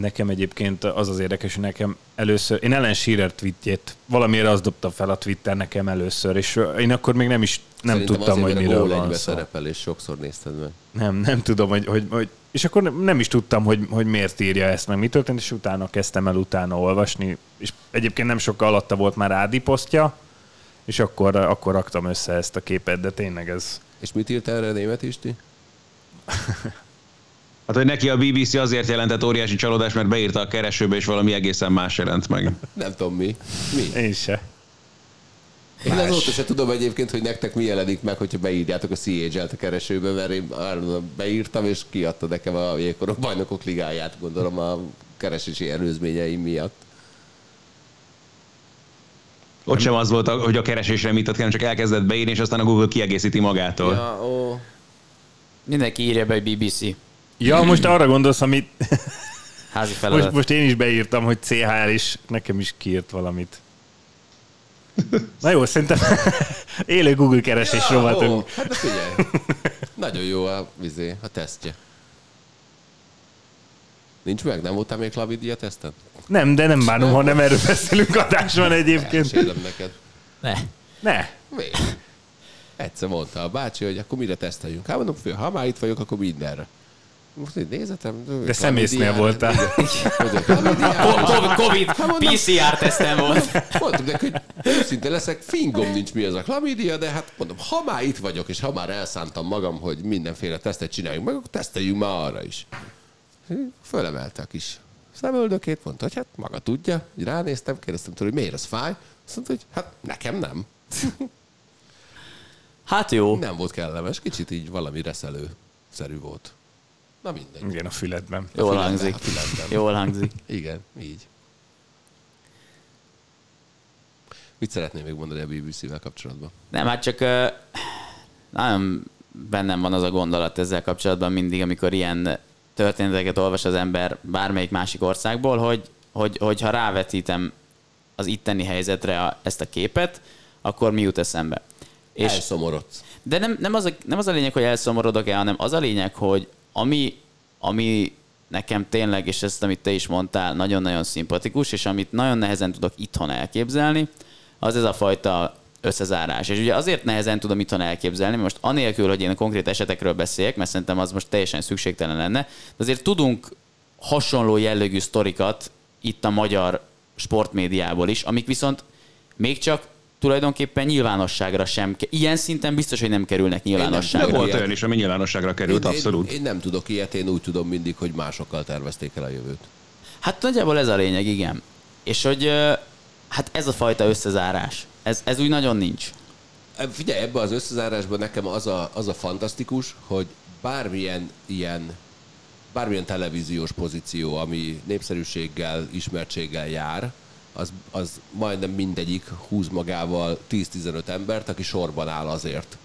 Nekem egyébként az az érdekes, hogy nekem először, én Ellen Shearer tweetjét, valamiért az dobta fel a Twitter nekem először, és én akkor még nem is nem Szerintem tudtam, hogy miről van szó. szerepel, és sokszor nézted meg. Nem, nem tudom, hogy, hogy, hogy és akkor nem, nem is tudtam, hogy, hogy miért írja ezt, meg mi történt, és utána kezdtem el utána olvasni, és egyébként nem sokkal alatta volt már Ádi posztja, és akkor, akkor raktam össze ezt a képet, de tényleg ez... És mit írt erre német Isti? Hát, hogy neki a BBC azért jelentett óriási csalódás, mert beírta a keresőbe, és valami egészen más jelent meg. Nem tudom mi. Mi? Én se. Én azóta se tudom egyébként, hogy nektek mi jelenik meg, hogyha beírjátok a CHL-t a keresőbe, mert én beírtam, és kiadta nekem a jégkorok bajnokok ligáját, gondolom a keresési előzményeim miatt. Ott sem az volt, hogy a keresésre mit ad, hanem csak elkezdett beírni, és aztán a Google kiegészíti magától. Ja, ó. Mindenki írja be, hogy BBC. Ja, most arra gondolsz, amit Házi feladat. most, most én is beírtam, hogy CHL is, nekem is kiírt valamit. Na jó, szerintem élő Google keresés Ja, rovatunk. ó, hát de figyelj. Nagyon jó a, vizé, a tesztje. Nincs meg? Nem voltál még Klavidia teszten? Nem, de nem bánom, ha nem erről beszélünk adásban egyébként. Mesélem neked. Ne. Ne. Miért? Egyszer mondta a bácsi, hogy akkor mire teszteljünk. Hát mondom, fő, ha már itt vagyok, akkor mindenre. Most így nézetem. De szemésznél Chlamydiára- voltál. Covid, PCR tesztem volt. Mondtam neki, hogy őszinte leszek, fingom nincs mi az a klamídia, de hát mondom, ha már itt vagyok, és ha már elszántam magam, hogy mindenféle tesztet csináljunk meg, akkor teszteljünk már arra is. Fölemelte a kis szemöldökét, mondta, hogy hát maga tudja. Így ránéztem, kérdeztem tőle, hogy miért ez fáj. Azt mondta, hogy hát nekem nem. Hát jó. Nem volt kellemes, kicsit így valami reszelő-szerű volt. Na mindegy. Igen, a füledben. Jól fülemben, hangzik. a fülemben. Jól hangzik. Igen, így. Mit szeretném még mondani a BBC-vel kapcsolatban? Nem, hát csak ö, nagyon bennem van az a gondolat ezzel kapcsolatban mindig, amikor ilyen történeteket olvas az ember bármelyik másik országból, hogy, hogy, hogy ha rávetítem az itteni helyzetre a, ezt a képet, akkor mi jut eszembe. És Elszomorodsz. De nem, nem, az a, nem az a lényeg, hogy elszomorodok-e, hanem az a lényeg, hogy ami, ami nekem tényleg, és ezt, amit te is mondtál, nagyon-nagyon szimpatikus, és amit nagyon nehezen tudok itthon elképzelni, az ez a fajta összezárás. És ugye azért nehezen tudom itthon elképzelni, most anélkül, hogy én a konkrét esetekről beszéljek, mert szerintem az most teljesen szükségtelen lenne, de azért tudunk hasonló jellegű sztorikat itt a magyar sportmédiából is, amik viszont még csak tulajdonképpen nyilvánosságra sem. Ilyen szinten biztos, hogy nem kerülnek nyilvánosságra. volt olyan is, ami nyilvánosságra került, abszolút. Én, én nem tudok ilyet, én úgy tudom mindig, hogy másokkal tervezték el a jövőt. Hát nagyjából ez a lényeg, igen. És hogy hát ez a fajta összezárás, ez, ez úgy nagyon nincs. E, Figyelj, ebbe az összezárásban nekem az a, az a fantasztikus, hogy bármilyen ilyen bármilyen televíziós pozíció, ami népszerűséggel, ismertséggel jár, az, az majdnem mindegyik húz magával 10-15 embert, aki sorban áll azért,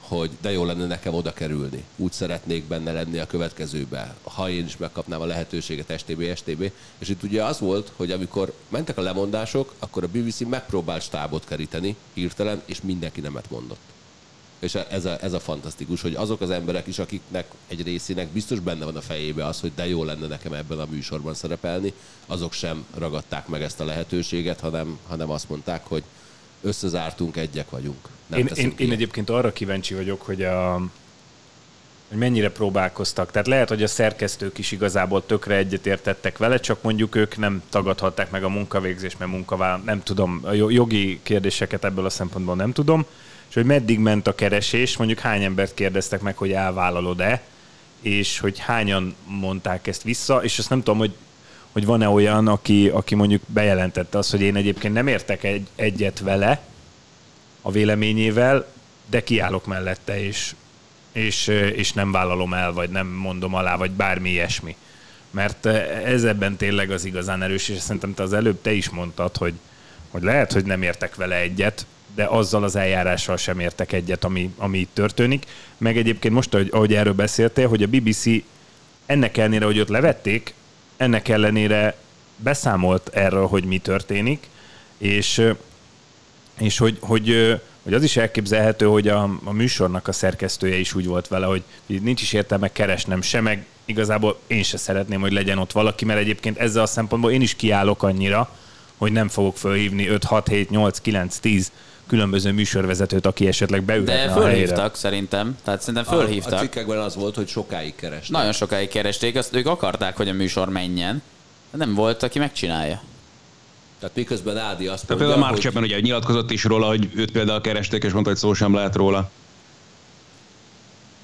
hogy de jó lenne nekem oda kerülni. Úgy szeretnék benne lenni a következőbe, ha én is megkapnám a lehetőséget STB, STB. És itt ugye az volt, hogy amikor mentek a lemondások, akkor a BBC megpróbált stábot keríteni hirtelen, és mindenki nemet mondott. És ez a, ez a fantasztikus, hogy azok az emberek is, akiknek egy részének biztos benne van a fejébe az, hogy de jó lenne nekem ebben a műsorban szerepelni, azok sem ragadták meg ezt a lehetőséget, hanem, hanem azt mondták, hogy összezártunk, egyek vagyunk. Nem Én, én, én egyébként arra kíváncsi vagyok, hogy, a, hogy mennyire próbálkoztak. Tehát lehet, hogy a szerkesztők is igazából tökre egyetértettek vele, csak mondjuk ők nem tagadhatták meg a munkavégzést, mert munkavá, nem tudom, a jo- jogi kérdéseket ebből a szempontból nem tudom, és hogy meddig ment a keresés, mondjuk hány embert kérdeztek meg, hogy elvállalod-e, és hogy hányan mondták ezt vissza, és azt nem tudom, hogy hogy van-e olyan, aki, aki mondjuk bejelentette azt, hogy én egyébként nem értek egy, egyet vele, a véleményével, de kiállok mellette, és, és, és nem vállalom el, vagy nem mondom alá, vagy bármi ilyesmi. Mert ez ebben tényleg az igazán erős, és szerintem te az előbb te is mondtad, hogy, hogy lehet, hogy nem értek vele egyet, de azzal az eljárással sem értek egyet, ami, ami itt történik. Meg egyébként most, ahogy, ahogy erről beszéltél, hogy a BBC ennek ellenére, hogy ott levették, ennek ellenére beszámolt erről, hogy mi történik, és és hogy, hogy, hogy az is elképzelhető, hogy a, a műsornak a szerkesztője is úgy volt vele, hogy nincs is értelme keresnem se, meg igazából én se szeretném, hogy legyen ott valaki, mert egyébként ezzel a szempontból én is kiállok annyira, hogy nem fogok fölhívni 5, 6, 7, 8, 9, 10 különböző műsorvezetőt, aki esetleg beülhetne De a fölhívtak szerintem, tehát szerintem A, a fölhívtak. cikkekben az volt, hogy sokáig kerestek. Nagyon sokáig keresték, azt ők akarták, hogy a műsor menjen. De nem volt, aki megcsinálja. Tehát miközben Ádi azt Tehát mondja, például Mark hogy Chapman ugye nyilatkozott is róla, hogy őt például keresték, és mondta, hogy szó sem lehet róla.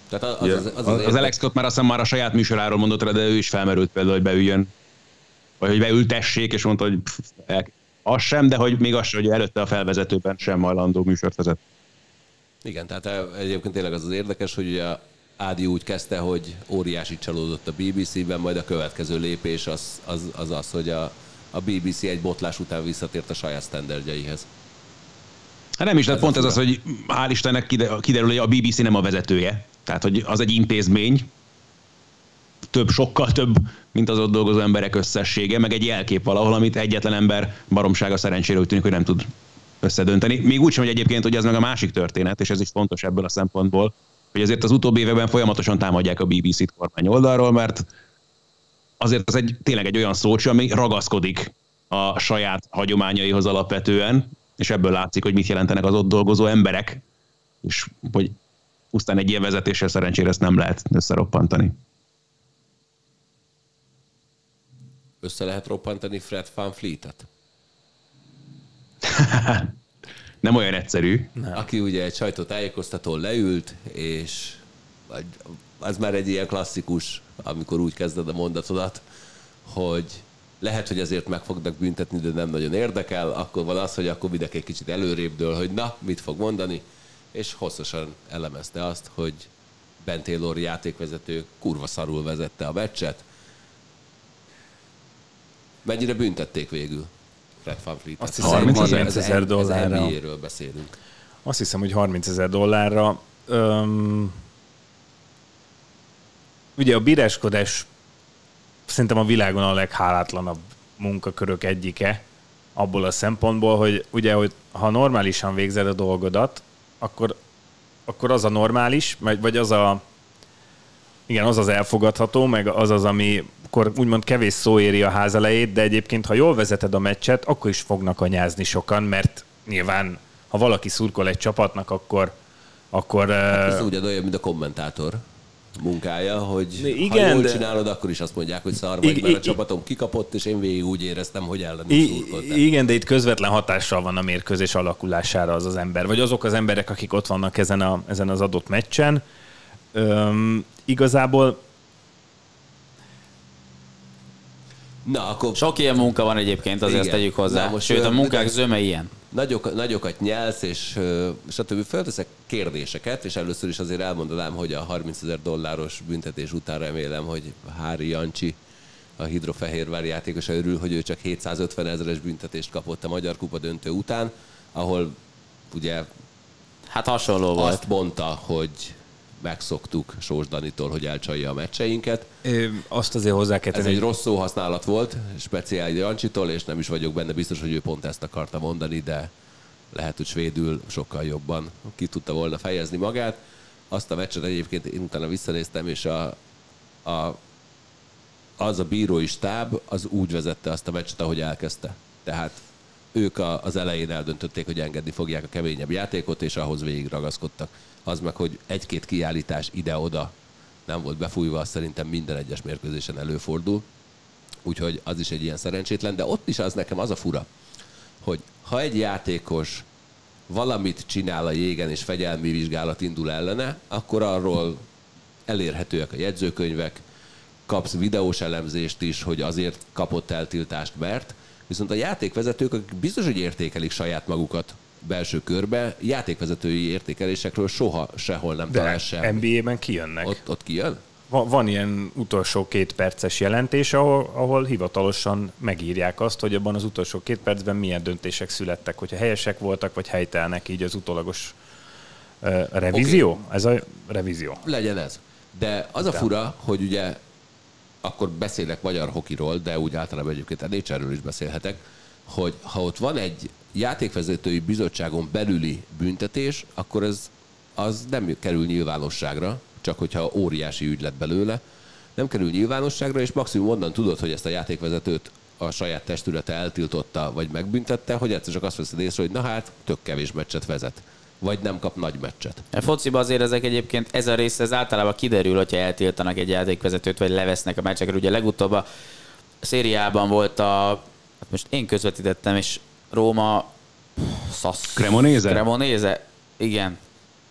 tehát az, az, Az, az, az, az, az az Alex Scott már azt hiszem már a saját műsoráról mondott rá, de ő is felmerült például, hogy beüljön. Vagy hogy beültessék, és mondta, hogy pff, el, az sem, de hogy még az sem, hogy előtte a felvezetőben sem hajlandó műsort vezet. Igen, tehát e- egyébként tényleg az az érdekes, hogy ugye Ádi úgy kezdte, hogy óriási csalódott a BBC-ben, majd a következő lépés az az, az, az hogy a, a BBC egy botlás után visszatért a saját standardjaihez. Hát nem is, de pont ez az, hogy hál' Istennek kide- kiderül, hogy a BBC nem a vezetője. Tehát, hogy az egy intézmény, több, sokkal több, mint az ott dolgozó emberek összessége, meg egy jelkép valahol, amit egyetlen ember baromsága szerencsére úgy tűnik, hogy nem tud összedönteni. Még úgy sem, hogy egyébként, hogy ez meg a másik történet, és ez is fontos ebből a szempontból, hogy azért az utóbbi években folyamatosan támadják a BBC-t kormány oldalról, mert azért az egy, tényleg egy olyan szócs, ami ragaszkodik a saját hagyományaihoz alapvetően, és ebből látszik, hogy mit jelentenek az ott dolgozó emberek, és hogy pusztán egy ilyen vezetéssel szerencsére ezt nem lehet összeroppantani. Össze lehet roppantani Fred Van Fleet-et, Nem olyan egyszerű. aki ugye egy sajtótájékoztatón leült, és az már egy ilyen klasszikus, amikor úgy kezded a mondatodat, hogy lehet, hogy ezért meg fognak büntetni, de nem nagyon érdekel, akkor van az, hogy akkor mindenki egy kicsit előrébb dől, hogy na, mit fog mondani, és hosszasan elemezte azt, hogy Ben Taylor játékvezető kurva szarul vezette a meccset. Mennyire büntették végül Fred Van Fleet? Azt hiszem, 30 ezer dollárra. NBA-ről beszélünk. Azt hiszem, hogy 30 ezer dollárra. Öm, ugye a bíráskodás szerintem a világon a leghálátlanabb munkakörök egyike, abból a szempontból, hogy ugye, hogy ha normálisan végzed a dolgodat, akkor, akkor az a normális, vagy vagy az a igen, az az elfogadható, meg az az, ami akkor úgymond kevés szó éri a ház elejét, de egyébként, ha jól vezeted a meccset, akkor is fognak anyázni sokan, mert nyilván, ha valaki szurkol egy csapatnak, akkor, akkor Ez uh, ugyan olyan, mint a kommentátor munkája, hogy Igen, ha jól de- csinálod, akkor is azt mondják, hogy szar vagy, mert a csapatom kikapott, és én végig úgy éreztem, hogy ellenük I- szurkoltál. igen, de itt közvetlen hatással van a mérkőzés alakulására az az ember, vagy azok az emberek, akik ott vannak ezen, a, ezen az adott meccsen. Öm, igazából Na, akkor Sok ilyen munka van egyébként, azért Igen. azt tegyük hozzá. Na, most, Sőt, a munkák de- zöme ilyen. nagyok, nagyokat nyelsz, és stb. Fölteszek kérdéseket, és először is azért elmondanám, hogy a 30 ezer dolláros büntetés után remélem, hogy Hári Jancsi, a Hidrofehérvár játékosa örül, hogy ő csak 750 ezeres büntetést kapott a Magyar Kupa döntő után, ahol ugye Hát hasonló volt. azt mondta, hogy megszoktuk Sós Danitól, hogy elcsalja a meccseinket. ö, azt azért hozzá kell Ez tenni, egy rossz szóhasználat volt, speciális Jancsitól, és nem is vagyok benne biztos, hogy ő pont ezt akarta mondani, de lehet, hogy svédül sokkal jobban ki tudta volna fejezni magát. Azt a meccset egyébként én utána visszanéztem, és a, a, az a bírói stáb az úgy vezette azt a meccset, ahogy elkezdte. Tehát ők a, az elején eldöntötték, hogy engedni fogják a keményebb játékot, és ahhoz végig ragaszkodtak. Az meg, hogy egy-két kiállítás ide-oda nem volt befújva, az szerintem minden egyes mérkőzésen előfordul. Úgyhogy az is egy ilyen szerencsétlen, de ott is az nekem az a fura, hogy ha egy játékos valamit csinál a jégen, és fegyelmi vizsgálat indul ellene, akkor arról elérhetőek a jegyzőkönyvek, kapsz videós elemzést is, hogy azért kapott eltiltást, mert viszont a játékvezetők, akik biztos, hogy értékelik saját magukat belső körbe, játékvezetői értékelésekről soha sehol nem talál de semmi. NBA-ben kijönnek. Ott, ott kijön? Va- Van ilyen utolsó két perces jelentés, ahol, ahol hivatalosan megírják azt, hogy abban az utolsó két percben milyen döntések születtek, hogyha helyesek voltak, vagy helytelnek így az utolagos uh, revízió. Okay. Ez a revízió. Legyen ez. De az a fura, hogy ugye akkor beszélek magyar hokiról, de úgy általában egyébként a is beszélhetek, hogy ha ott van egy játékvezetői bizottságon belüli büntetés, akkor ez az nem kerül nyilvánosságra, csak hogyha óriási ügy lett belőle, nem kerül nyilvánosságra, és maximum onnan tudod, hogy ezt a játékvezetőt a saját testülete eltiltotta, vagy megbüntette, hogy egyszer csak azt veszed észre, hogy na hát, tök kevés meccset vezet. Vagy nem kap nagy meccset. A fociban azért ezek egyébként, ez a rész, ez általában kiderül, hogyha eltiltanak egy játékvezetőt, vagy levesznek a meccsekről. Ugye legutóbb a szériában volt a, hát most én közvetítettem, és Róma Szasz... Cremonese? Cremonese? Igen.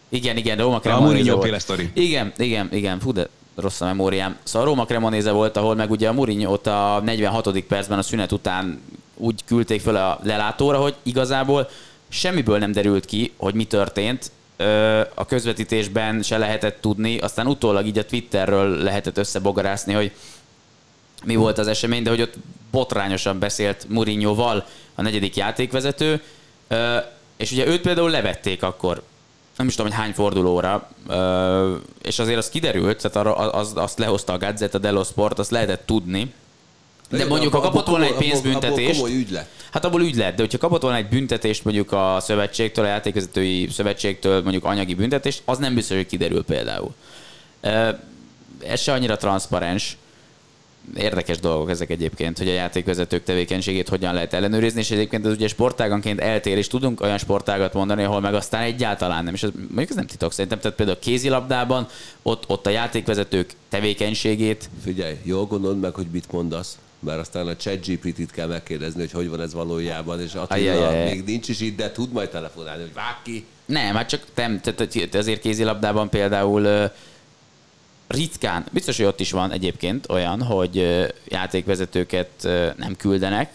Igen, igen, Róma A Cremonese Mourinho volt. sztori. Igen, igen, igen. Fú, de rossz a memóriám. Szóval Róma Cremonese volt, ahol meg ugye a mourinho a 46. percben a szünet után úgy küldték fel a lelátóra, hogy igazából semmiből nem derült ki, hogy mi történt. A közvetítésben se lehetett tudni, aztán utólag így a Twitterről lehetett összebogarászni, hogy mi volt az esemény, de hogy ott botrányosan beszélt Mourinhoval a negyedik játékvezető, és ugye őt például levették akkor, nem is tudom, hogy hány fordulóra, és azért az kiderült, tehát arra, az, azt lehozta a Gazzetta dello Sport, azt lehetett tudni, de mondjuk, ha kapott volna egy pénzbüntetést, abból ügy lett. Hát abból ügy lett, de hogyha kapott volna egy büntetést mondjuk a szövetségtől, a játékvezetői szövetségtől, mondjuk anyagi büntetést, az nem biztos, hogy kiderül például. Ez se annyira transzparens. Érdekes dolgok ezek egyébként, hogy a játékvezetők tevékenységét hogyan lehet ellenőrizni, és egyébként ez ugye sportáganként eltér, és tudunk olyan sportágat mondani, ahol meg aztán egyáltalán nem, és ez, mondjuk ez nem titok szerintem, tehát például a kézilabdában ott, ott a játékvezetők tevékenységét Figyelj, jól gondold meg, hogy mit mondasz, mert aztán a chat GPT-t kell megkérdezni, hogy hogy van ez valójában, és Attila Ajajaj. még nincs is itt, de tud majd telefonálni, hogy vág ki. Nem, hát csak nem, tehát azért kézilabdában például ritkán, biztos, hogy ott is van egyébként olyan, hogy játékvezetőket nem küldenek,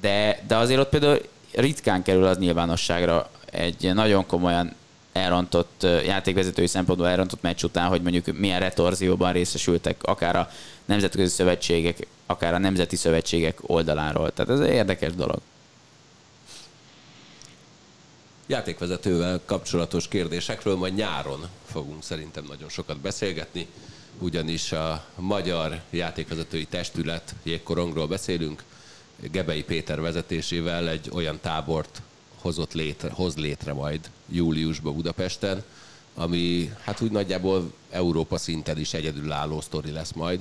de, de azért ott például ritkán kerül az nyilvánosságra egy nagyon komolyan elrontott játékvezetői szempontból elrontott meccs után, hogy mondjuk milyen retorzióban részesültek, akár a nemzetközi szövetségek, akár a nemzeti szövetségek oldaláról. Tehát ez egy érdekes dolog. Játékvezetővel kapcsolatos kérdésekről majd nyáron fogunk szerintem nagyon sokat beszélgetni, ugyanis a Magyar Játékvezetői Testület jégkorongról beszélünk, Gebei Péter vezetésével egy olyan tábort hozott létre, hoz létre majd júliusban Budapesten, ami hát úgy nagyjából Európa szinten is egyedülálló sztori lesz majd.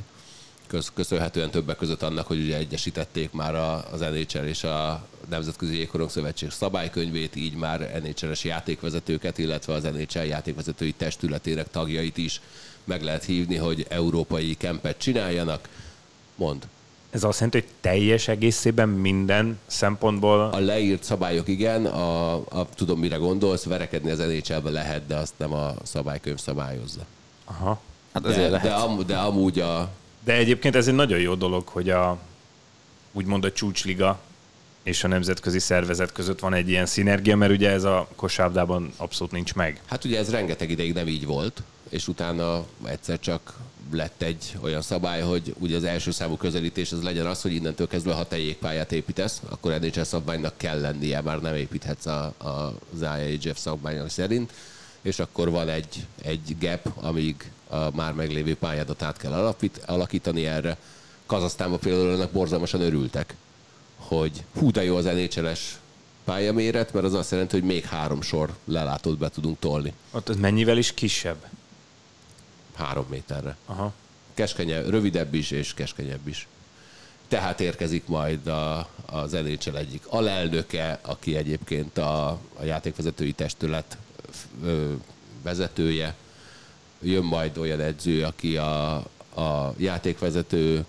Köz, köszönhetően többek között annak, hogy ugye egyesítették már a, az NHL és a Nemzetközi Jégkorong Szövetség szabálykönyvét, így már NHL-es játékvezetőket, illetve az NHL játékvezetői testületének tagjait is meg lehet hívni, hogy európai kempet csináljanak. Mond. Ez azt jelenti, hogy teljes egészében minden szempontból... A leírt szabályok igen, a, a, tudom mire gondolsz, verekedni az nhl lehet, de azt nem a szabálykönyv szabályozza. Aha. Hát De, lehet. de, am, de amúgy a, De egyébként ez egy nagyon jó dolog, hogy a úgymond a csúcsliga és a nemzetközi szervezet között van egy ilyen szinergia, mert ugye ez a kosárlabdában abszolút nincs meg. Hát ugye ez rengeteg ideig nem így volt, és utána egyszer csak lett egy olyan szabály, hogy ugye az első számú közelítés az legyen az, hogy innentől kezdve, ha te jégpályát építesz, akkor NHL szabványnak kell lennie, már nem építhetsz a, a, az IAHF szabványok szerint, és akkor van egy, egy gap, amíg a már meglévő pályádat át kell alapít, alakítani erre. Kazasztánban például ennek borzalmasan örültek, hogy hú de jó az NHL-es pályaméret, mert az azt jelenti, hogy még három sor lelátót be tudunk tolni. Ott ez mennyivel is kisebb? Három méterre. Aha. Keskenyebb, rövidebb is és keskenyebb is. Tehát érkezik majd a, az NHL egyik alelnöke, aki egyébként a, a játékvezetői testület ö, vezetője. Jön majd olyan edző, aki a, a játékvezetők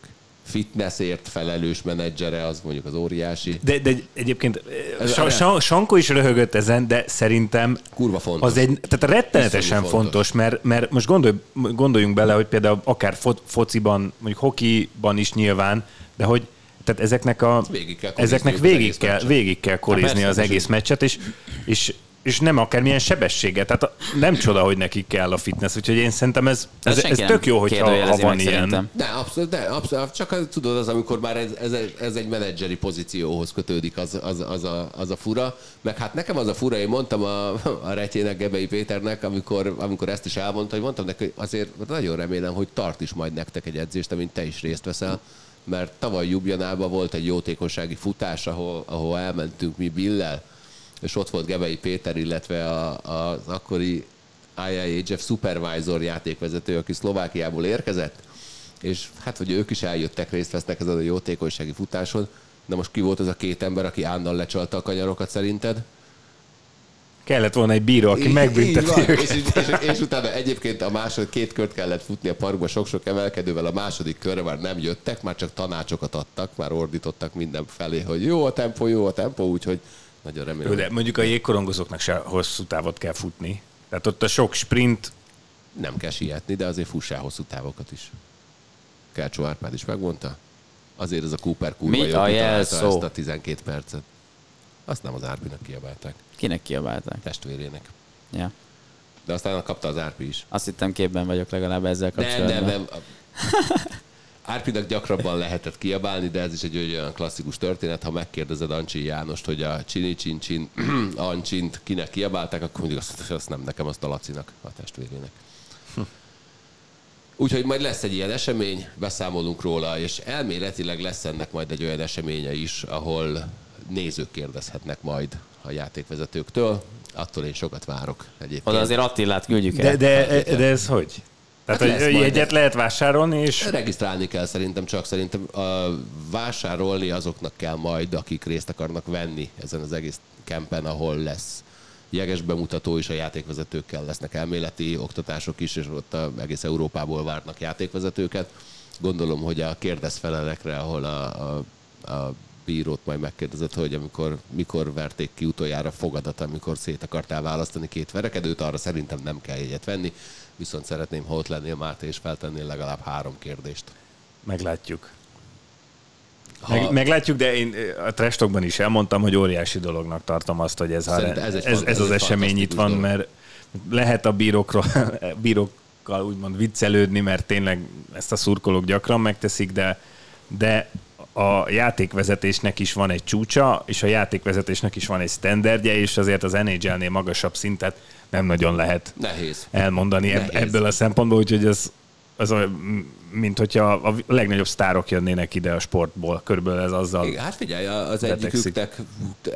fitnessért felelős menedzsere, az mondjuk az óriási. De, de egyébként Ez Sa- Sanko is röhögött ezen, de szerintem Kurva fontos. az egy, tehát rettenetesen fontos, fontos. mert, mert most gondolj, gondoljunk bele, hogy például akár fo- fociban, mondjuk hokiban is nyilván, de hogy tehát ezeknek a Végig kell ezeknek végig kell, végig kell korizni az egész meccset, és, és, és nem akármilyen sebességgel. Tehát a- nem csoda, hogy nekik kell a fitness, úgyhogy én szerintem ez, ez, ez tök jó, hogyha ha kérdőjelezi van ilyen. De abszolút, de abszolút, csak az- tudod, az, amikor már ez, ez, ez egy menedzseri pozícióhoz kötődik, az, az, az, a, az a fura. Meg hát nekem az a fura, én mondtam a, a Retyének, Gebei Péternek, amikor, amikor ezt is elmondta, hogy mondtam neki, hogy azért nagyon remélem, hogy tart is majd nektek egy edzést, amint te is részt veszel, mert tavaly Jubjanában volt egy jótékonysági futás, ahol, ahol elmentünk mi Billel, és ott volt Gebei Péter, illetve a, a, az akkori IIHF supervisor játékvezető, aki Szlovákiából érkezett, és hát, hogy ők is eljöttek, részt vesznek ezen a jótékonysági futáson, de most ki volt az a két ember, aki ánnal lecsalta a kanyarokat szerinted? Kellett volna egy bíró, aki megbünteti őket. és, és, és, utána egyébként a második két kört kellett futni a parkba sok-sok emelkedővel, a második körre már nem jöttek, már csak tanácsokat adtak, már ordítottak mindenfelé, hogy jó a tempó, jó a tempó, úgyhogy nagyon remélem. De mondjuk a jégkorongozóknak se hosszú távot kell futni. Tehát ott a sok sprint, Nem kell sietni, de azért fussál hosszú távokat is. Kercsó Árpád is megmondta. Azért ez a Cooper kurva Mi a jelszó? ezt a 12 percet. Azt nem az Árpinak kiabálták, Kinek kiabálták? testvérének. Ja. De aztán kapta az Árpi is. Azt hittem képben vagyok legalább ezzel Nem, kapcsolatban. nem, nem. Árpinak gyakrabban lehetett kiabálni, de ez is egy olyan klasszikus történet. Ha megkérdezed Ancsi Jánost, hogy a Csini Csin Csin Ancsint kinek kiabálták, akkor mondjuk azt, azt nem nekem, azt a Lacinak, a testvérének. Úgyhogy majd lesz egy ilyen esemény, beszámolunk róla, és elméletileg lesz ennek majd egy olyan eseménye is, ahol nézők kérdezhetnek majd a játékvezetőktől. Attól én sokat várok egyébként. Oda azért Attillát küldjük el. de, de, de ez hogy? Tehát, Hát majd. jegyet egy- lehet vásárolni, és Regisztrálni kell szerintem csak, szerintem a vásárolni azoknak kell majd, akik részt akarnak venni ezen az egész kempen, ahol lesz. Jeges bemutató, és a játékvezetőkkel lesznek elméleti oktatások is, és ott a, egész Európából várnak játékvezetőket. Gondolom, hogy a kérdezfelelekre, ahol a, a, a bírót majd megkérdezett, hogy amikor, mikor verték ki utoljára fogadat, amikor szét akartál választani két verekedőt, arra szerintem nem kell jegyet venni, viszont szeretném, ha ott lennél Máté, és feltennél legalább három kérdést. meglátjuk. Ha- Meg, meglátjuk, de én a trestokban is elmondtam, hogy óriási dolognak tartom azt, hogy ez, a, ez, ez ez, ez, az esemény itt van, dolog. mert, lehet a bírókról, bírókkal úgymond viccelődni, mert tényleg ezt a szurkolók gyakran megteszik, de, de a játékvezetésnek is van egy csúcsa, és a játékvezetésnek is van egy standardje, és azért az NHL-nél magasabb szintet nem nagyon lehet Nehéz. elmondani Nehéz. ebből a szempontból, úgyhogy ez, az mint hogyha a legnagyobb sztárok jönnének ide a sportból, körülbelül ez azzal. Igen, hát figyelj, az egyiküknek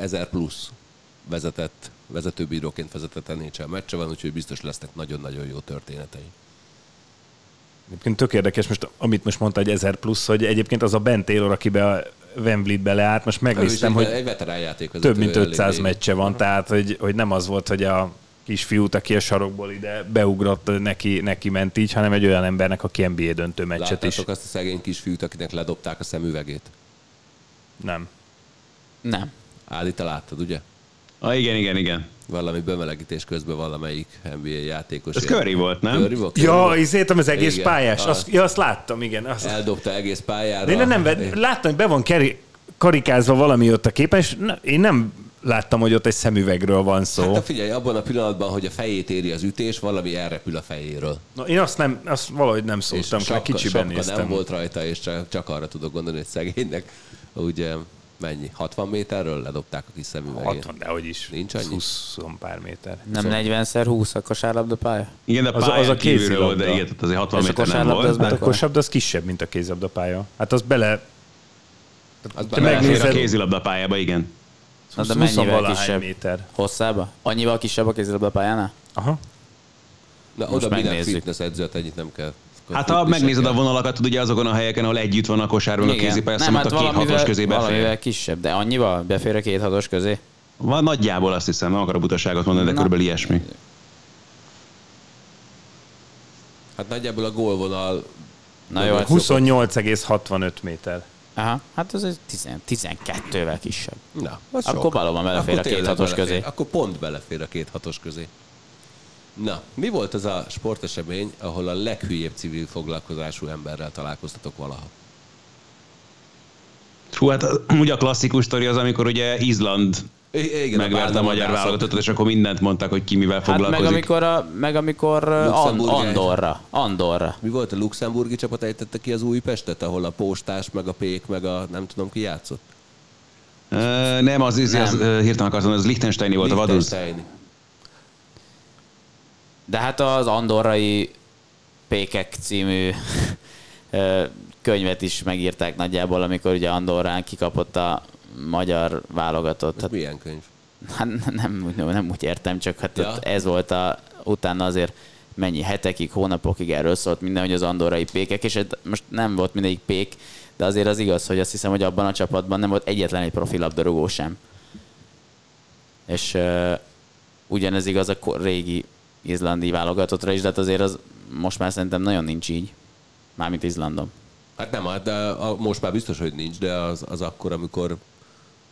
1000 plusz vezetett, vezetőbíróként vezetett NHL meccse van, úgyhogy biztos lesznek nagyon-nagyon jó történetei. Egyébként tök érdekes, most, amit most mondta, egy 1000 plusz, hogy egyébként az a Ben Taylor, akibe a Wembley-be leállt, most megnéztem, hogy egy veterán több mint 500 eléggé. meccse van, tehát hogy, hogy nem az volt, hogy a kisfiút, aki a sarokból ide beugrott, neki, neki ment így, hanem egy olyan embernek, aki NBA döntő meccset is. Láttátok azt a szegény kisfiút, akinek ledobták a szemüvegét? Nem. Nem. Ádi, te láttad, ugye? Ah, igen, igen, igen. Valami bemelegítés közben valamelyik NBA játékos. Ez Curry volt, nem? Curry volt? Ja, Curry és értem az egész Igen. pályás. Azt, ja, azt láttam, igen. Azt, Eldobta egész pályára. de én nem, nem, láttam, hogy be van keri, karikázva valami ott a képen, és én nem láttam, hogy ott egy szemüvegről van szó. Hát de figyelj, abban a pillanatban, hogy a fejét éri az ütés, valami elrepül a fejéről. Na, én azt, nem, azt valahogy nem szóltam, és sapka, kicsiben sapka néztem. nem volt rajta, és csak, csak arra tudok gondolni, hogy szegénynek ugye mennyi? 60 méterről ledobták a kis szemüvegét. 60, de hogy is. Nincs annyi? 20 pár méter. Nem 40x20 a kosárlabda pálya? Igen, de Az- az, a kézilabda. volt, de igen, tehát azért 60 És a méter nem kosárlabda volt. az de- Hát a kosabda az kisebb, mint a kézilabdapálya. Hát az bele... Az Te bele- megnézed- a kézilabda pályába, igen. Na, de 20 mennyivel kisebb? méter. Hosszába? Annyival kisebb a kézilabda pályánál? Aha. Na, Most oda megnézzük. fitness edzőt, ennyit nem kell. Hát ha megnézed a vonalakat, tudod, ugye azokon a helyeken, ahol együtt van a kosár, meg a kézipálya, mondta, hát a két hatos valamivel, közé valamivel befér. kisebb, de annyival befér a két hatos közé? Van nagyjából azt hiszem, nem akarok butaságot mondani, de Na. körülbelül ilyesmi. Hát nagyjából a gólvonal Na jó, hát 28,65 méter. Aha, hát az egy 10, 12-vel kisebb. Na, az Akkor sok. valóban belefér Akkor a két hatos belefér. közé. Akkor pont belefér a két hatos közé. Na, mi volt az a sportesemény, ahol a leghülyébb civil foglalkozású emberrel találkoztatok valaha? Hú, hát ugye a klasszikus sztori az, amikor ugye Izland igen, megverte a magyar válogatottat, és akkor mindent mondtak, hogy ki mivel Hát meg foglalkozik. amikor, a, meg amikor Andorra. Andorra. Mi volt a luxemburgi csapat ejtette ki az Újpestet, ahol a postás, meg a pék, meg a nem tudom ki játszott? Ö, nem, az, az, az, Nem. az hirtelen akartam, mondani, az Liechtensteini volt a vaduz. Liechtensteini. De hát az Andorrai Pékek című könyvet is megírták nagyjából, amikor ugye Andorrán kikapott a magyar válogatott. Ez Hát, milyen könyv? hát nem, nem, nem úgy értem, csak hát Ja. ez volt a, utána azért mennyi hetekig, hónapokig erről szólt minden, hogy az andorrai pékek, és hát most nem volt mindegyik pék, de azért az igaz, hogy azt hiszem, hogy abban a csapatban nem volt egyetlen egy profi labdarúgó sem. És uh, ugyanez igaz a régi izlandi válogatottra is, de hát azért az most már szerintem nagyon nincs így. Mármint Izlandon. Hát nem, hát de a, most már biztos, hogy nincs, de az, az akkor, amikor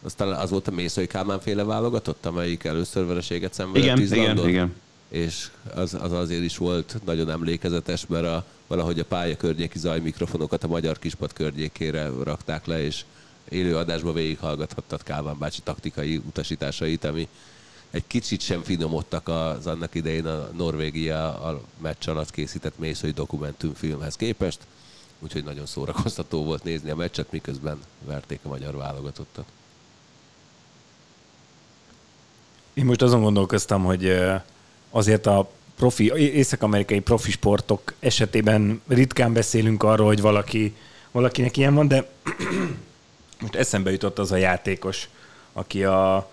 aztán az volt a Mészai Kálmán féle válogatott, amelyik először vereséget szenvedett Igen, Izlandon. igen, igen. És az, az azért is volt nagyon emlékezetes, mert a, valahogy a pálya környéki zajmikrofonokat a magyar kispad környékére rakták le, és élő adásban végighallgathattad Kálmán bácsi taktikai utasításait, ami egy kicsit sem finomodtak az annak idején a Norvégia a meccs alatt készített Mészői dokumentumfilmhez képest, úgyhogy nagyon szórakoztató volt nézni a meccset, miközben verték a magyar válogatottat. Én most azon gondolkoztam, hogy azért a profi, észak-amerikai profi sportok esetében ritkán beszélünk arról, hogy valaki, valakinek ilyen van, de most eszembe jutott az a játékos, aki, a,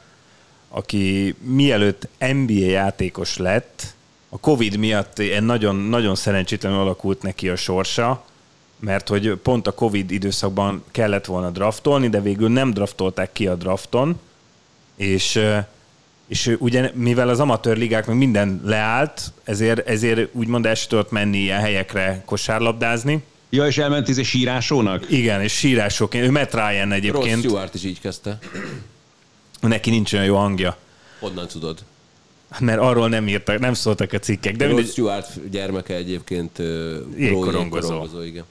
aki mielőtt NBA játékos lett, a Covid miatt nagyon, nagyon szerencsétlenül alakult neki a sorsa, mert hogy pont a Covid időszakban kellett volna draftolni, de végül nem draftolták ki a drafton, és, és ugye, mivel az amatőr ligák meg minden leállt, ezért, ezért úgymond el tudott menni ilyen helyekre kosárlabdázni. Ja, és elment izé sírásónak? Igen, és sírásokként, ő Matt Ryan Ross egyébként, Stewart is így kezdte. neki nincs olyan jó hangja, Honnan tudod? mert arról nem írtak, nem szóltak a cikkek, de Rod mindegy, Stewart gyermeke egyébként Jégkorongozó. jégkorongozó, igen.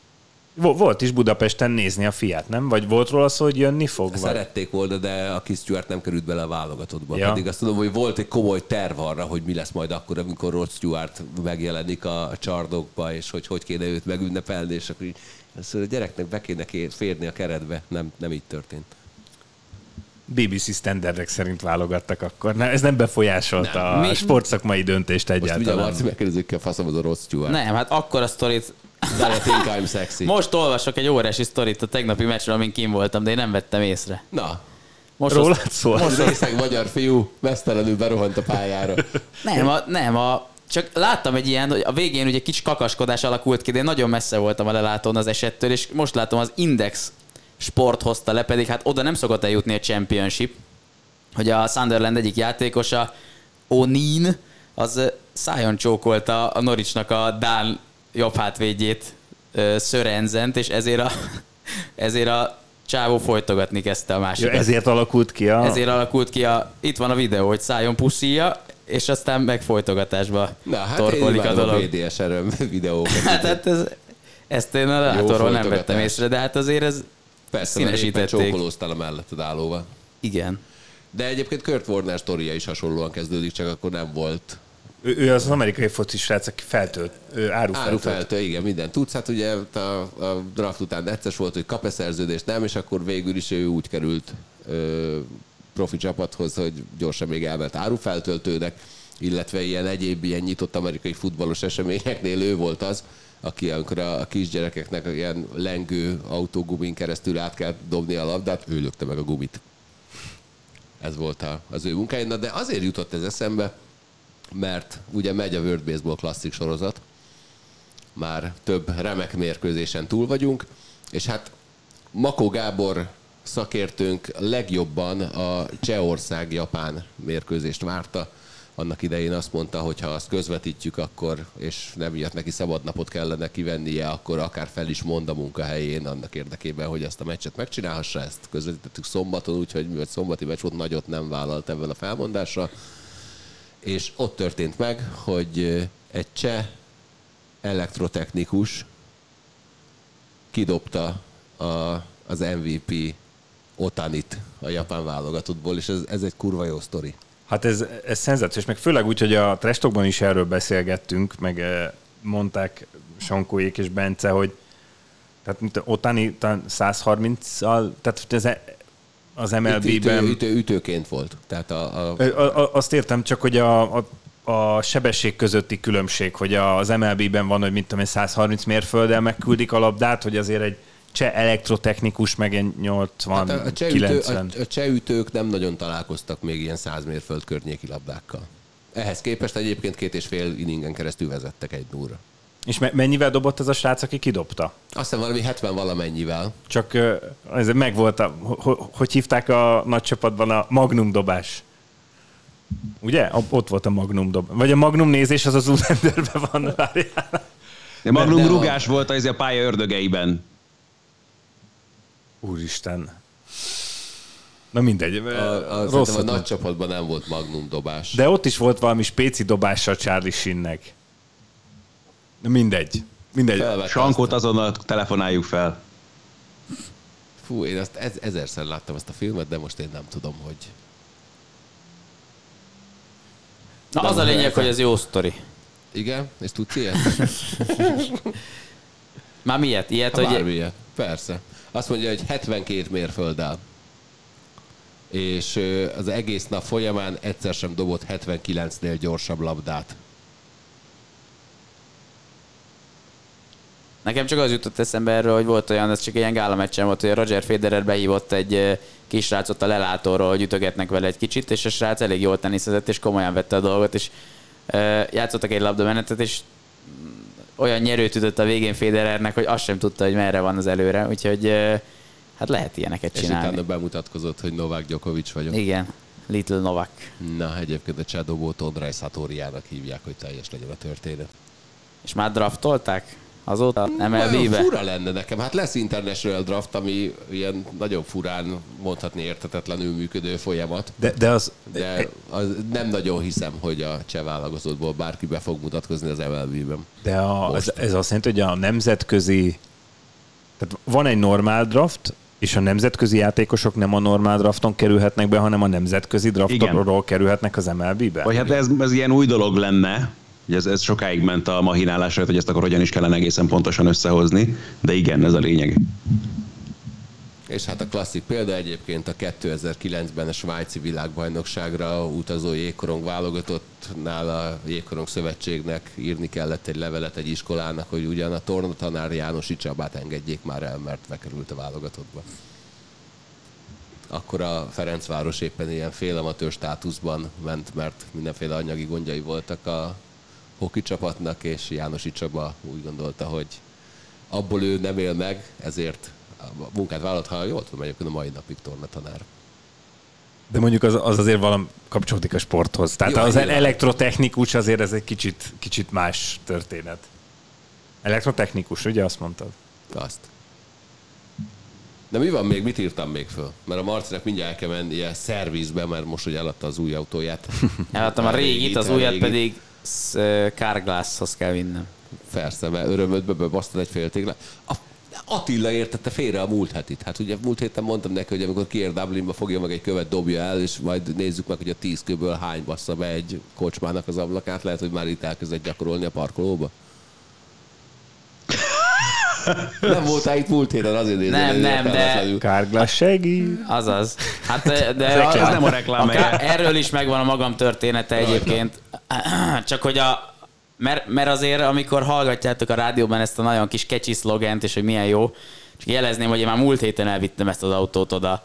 Vo- Volt is Budapesten nézni a fiát, nem? Vagy volt róla szó, hogy jönni fog? Vagy? Szerették volna, de a kis Stewart nem került bele a válogatottba. Ja. Pedig azt tudom, hogy volt egy komoly terv arra, hogy mi lesz majd akkor, amikor Rod Stewart megjelenik a csardokba, és hogy hogy kéne őt megünnepelni, és akkor így, mondja, a gyereknek be kéne ké- férni a keretbe. Nem, nem így történt. BBC standardek szerint válogattak akkor. Ne, ez nem befolyásolta Nem. a Mi- sportszakmai döntést Most ugye egyáltalán. Marci megkérdezik, a faszom az a Rod Stewart. Nem, hát akkor a sztorit... De I think I'm sexy. Most olvasok egy órási sztorit a tegnapi meccsről, amin kim voltam, de én nem vettem észre. Na, Most Rólad azt- szól? most részeg magyar fiú mesztelenül berohant a pályára. Nem, a, nem, a, csak láttam egy ilyen, hogy a végén ugye kicsi kakaskodás alakult ki, de én nagyon messze voltam a lelátón az esettől, és most látom az Index sport hozta le, pedig hát oda nem szokott eljutni a Championship, hogy a Sunderland egyik játékosa, O'Neill, az szájon csókolta a Norwichnak a Dán jobb hátvédjét, ö, Sörenzent, és ezért a, ezért a csávó folytogatni kezdte a Ja, másikat. ezért alakult ki a... Ezért alakult ki a, itt van a videó, hogy szájon puszíja, és aztán meg folytogatásba Na, hát torkolik a imádom a dolog. VDS-erőm videókat. Hát, hát ez, ezt én a látorról nem vettem észre, de hát azért ez Persze, színesítették. csókolóztál a melletted állóval. Igen. De egyébként Kurt Warner sztoria is hasonlóan kezdődik, csak akkor nem volt Ő, ő az amerikai foci srác, aki feltölt, árufeltő, igen, minden tudsz. Hát ugye a, a draft után egyszer volt, hogy kap-e szerződést, nem, és akkor végül is ő úgy került ö, profi csapathoz, hogy gyorsan még elment árufeltöltőnek, illetve ilyen egyéb ilyen nyitott amerikai futballos eseményeknél ő volt az, aki amikor a, a kisgyerekeknek ilyen lengő autógumin keresztül át kell dobni a labdát, ő lökte meg a gumit. Ez volt a, az ő munkája. Na, de azért jutott ez eszembe, mert ugye megy a World Baseball Classic sorozat, már több remek mérkőzésen túl vagyunk, és hát Makó Gábor szakértőnk legjobban a Csehország-Japán mérkőzést várta. Annak idején azt mondta, hogy ha azt közvetítjük, akkor, és nem miatt neki szabadnapot kellene kivennie, akkor akár fel is mond a munkahelyén annak érdekében, hogy ezt a meccset megcsinálhassa. Ezt közvetítettük szombaton, úgyhogy mivel szombati meccs volt, nagyot nem vállalt ebben a felmondásra. És ott történt meg, hogy egy cseh elektrotechnikus kidobta a, az MVP Otanit a japán válogatottból, és ez, ez egy kurva jó sztori. Hát ez, ez szenzációs, meg főleg úgy, hogy a Trestokban is erről beszélgettünk, meg mondták Sankóék és Bence, hogy tehát mint Otani talán 130-al, tehát ez az Itt ütő, MLB-ben... ütő, ütőként volt. Tehát a, a, a- a- Azt értem, csak hogy a, a, a sebesség közötti különbség, hogy az MLB-ben van, hogy mit tudom én, 130 mérfölddel megküldik a labdát, hogy azért egy cseh elektrotechnikus meg egy 80 hát a, cseh ütő, 90. a, a cseh ütők nem nagyon találkoztak még ilyen 100 mérföld környéki labdákkal. Ehhez képest egyébként két és fél inningen keresztül vezettek egy núra. És me- mennyivel dobott ez a srác, aki kidobta? Azt hiszem valami 70 valamennyivel. Csak ez megvolt, a, ho- hogy hívták a nagy csapatban a magnum dobás. Ugye? A- Ott volt a magnum dob. Vagy a magnum nézés az az Ulenderben van. Várjál. De Magnum a- rugás volt az a pálya ördögeiben. Úristen. Na mindegy. A, a, Rossz a volt. nagy csapatban nem volt magnum dobás. De ott is volt valami spéci dobása Charlie Shinnek. Na mindegy. Mindegy. Felvette Sankót azonnal telefonáljuk fel. Fú, én azt ez, ezerszer láttam ezt a filmet, de most én nem tudom, hogy... Na, az a lényeg, hogy ez jó sztori. Igen? És tudsz ilyet? Már miért? Ilyet, Ha hogy bármilyen. Persze. Azt mondja, hogy 72 mérfölddel. És az egész nap folyamán egyszer sem dobott 79-nél gyorsabb labdát. Nekem csak az jutott eszembe erről, hogy volt olyan, ez csak ilyen gála meccsen volt, hogy a Roger Federer behívott egy ö, kis srácot a lelátóról, hogy ütögetnek vele egy kicsit, és a srác elég jól teniszezett, és komolyan vette a dolgot, és játszottak egy labdamenetet, és olyan nyerőt ütött a végén Federernek, hogy azt sem tudta, hogy merre van az előre, úgyhogy hát lehet ilyeneket És csinálni. utána bemutatkozott, hogy Novák Djokovic vagyok. Igen, Little Novak. Na, egyébként a Csadobót Ondrej Szatóriának hívják, hogy teljes legyen a történet. És már draftolták? Azóta MLB-be? fura lenne nekem. Hát lesz International Draft, ami ilyen nagyon furán, mondhatni értetetlenül működő folyamat. De, de az, De az nem nagyon hiszem, hogy a cseh válogatottból bárki be fog mutatkozni az MLB-ben. de a, ez, ez azt jelenti, hogy a nemzetközi Tehát van egy normál draft, és a nemzetközi játékosok nem a normál drafton kerülhetnek be, hanem a nemzetközi draftról kerülhetnek az MLB-be? Vagy hát ez, ez ilyen új dolog lenne, Ugye ez, ez sokáig ment a mahinálásra, hogy ezt akkor hogyan is kellene egészen pontosan összehozni, de igen, ez a lényeg. És hát a klasszik példa egyébként a 2009-ben a svájci világbajnokságra utazó jégkorong válogatottnál a jégkorong szövetségnek írni kellett egy levelet egy iskolának, hogy ugyan a tornatanár Jánosi Csabát engedjék már el, mert bekerült a válogatottba. Akkor a Ferencváros éppen ilyen félamatőr státuszban ment, mert mindenféle anyagi gondjai voltak a hoki csapatnak, és Jánosi Csaba úgy gondolta, hogy abból ő nem él meg, ezért a munkát vállalt, ha jól tudom, egyébként a mai napig tornatanár. De mondjuk az, az azért valami kapcsolódik a sporthoz. Tehát Jó, az nyilván. elektrotechnikus azért ez egy kicsit, kicsit más történet. Elektrotechnikus, ugye azt mondtad? Azt. De mi van még? Mit írtam még föl? Mert a Marcinak mindjárt el kell mennie szervizbe, mert most, hogy eladta az új autóját. Eladtam a régit, az a újat pedig Carglasshoz kell vinnem. Persze, mert örömödbe bebasztod egy fél téglát. A Attila értette félre a múlt hetit. Hát ugye múlt héten mondtam neki, hogy amikor kiér Dublinba, fogja meg egy követ, dobja el, és majd nézzük meg, hogy a tíz köből hány bassza be egy kocsmának az ablakát. Lehet, hogy már itt elkezdett gyakorolni a parkolóba. Nem voltál itt múlt héten, azért nézem. Nem, nem, de-. Kárglás segít. Azaz. Hát, de Ez nem a reklám akár, helye. erről is megvan a magam története egyébként. Csak hogy a, mert, mert azért, amikor hallgatjátok a rádióban ezt a nagyon kis kecsi szlogent, és hogy milyen jó, csak jelezném, hogy én már múlt héten elvittem ezt az autót oda.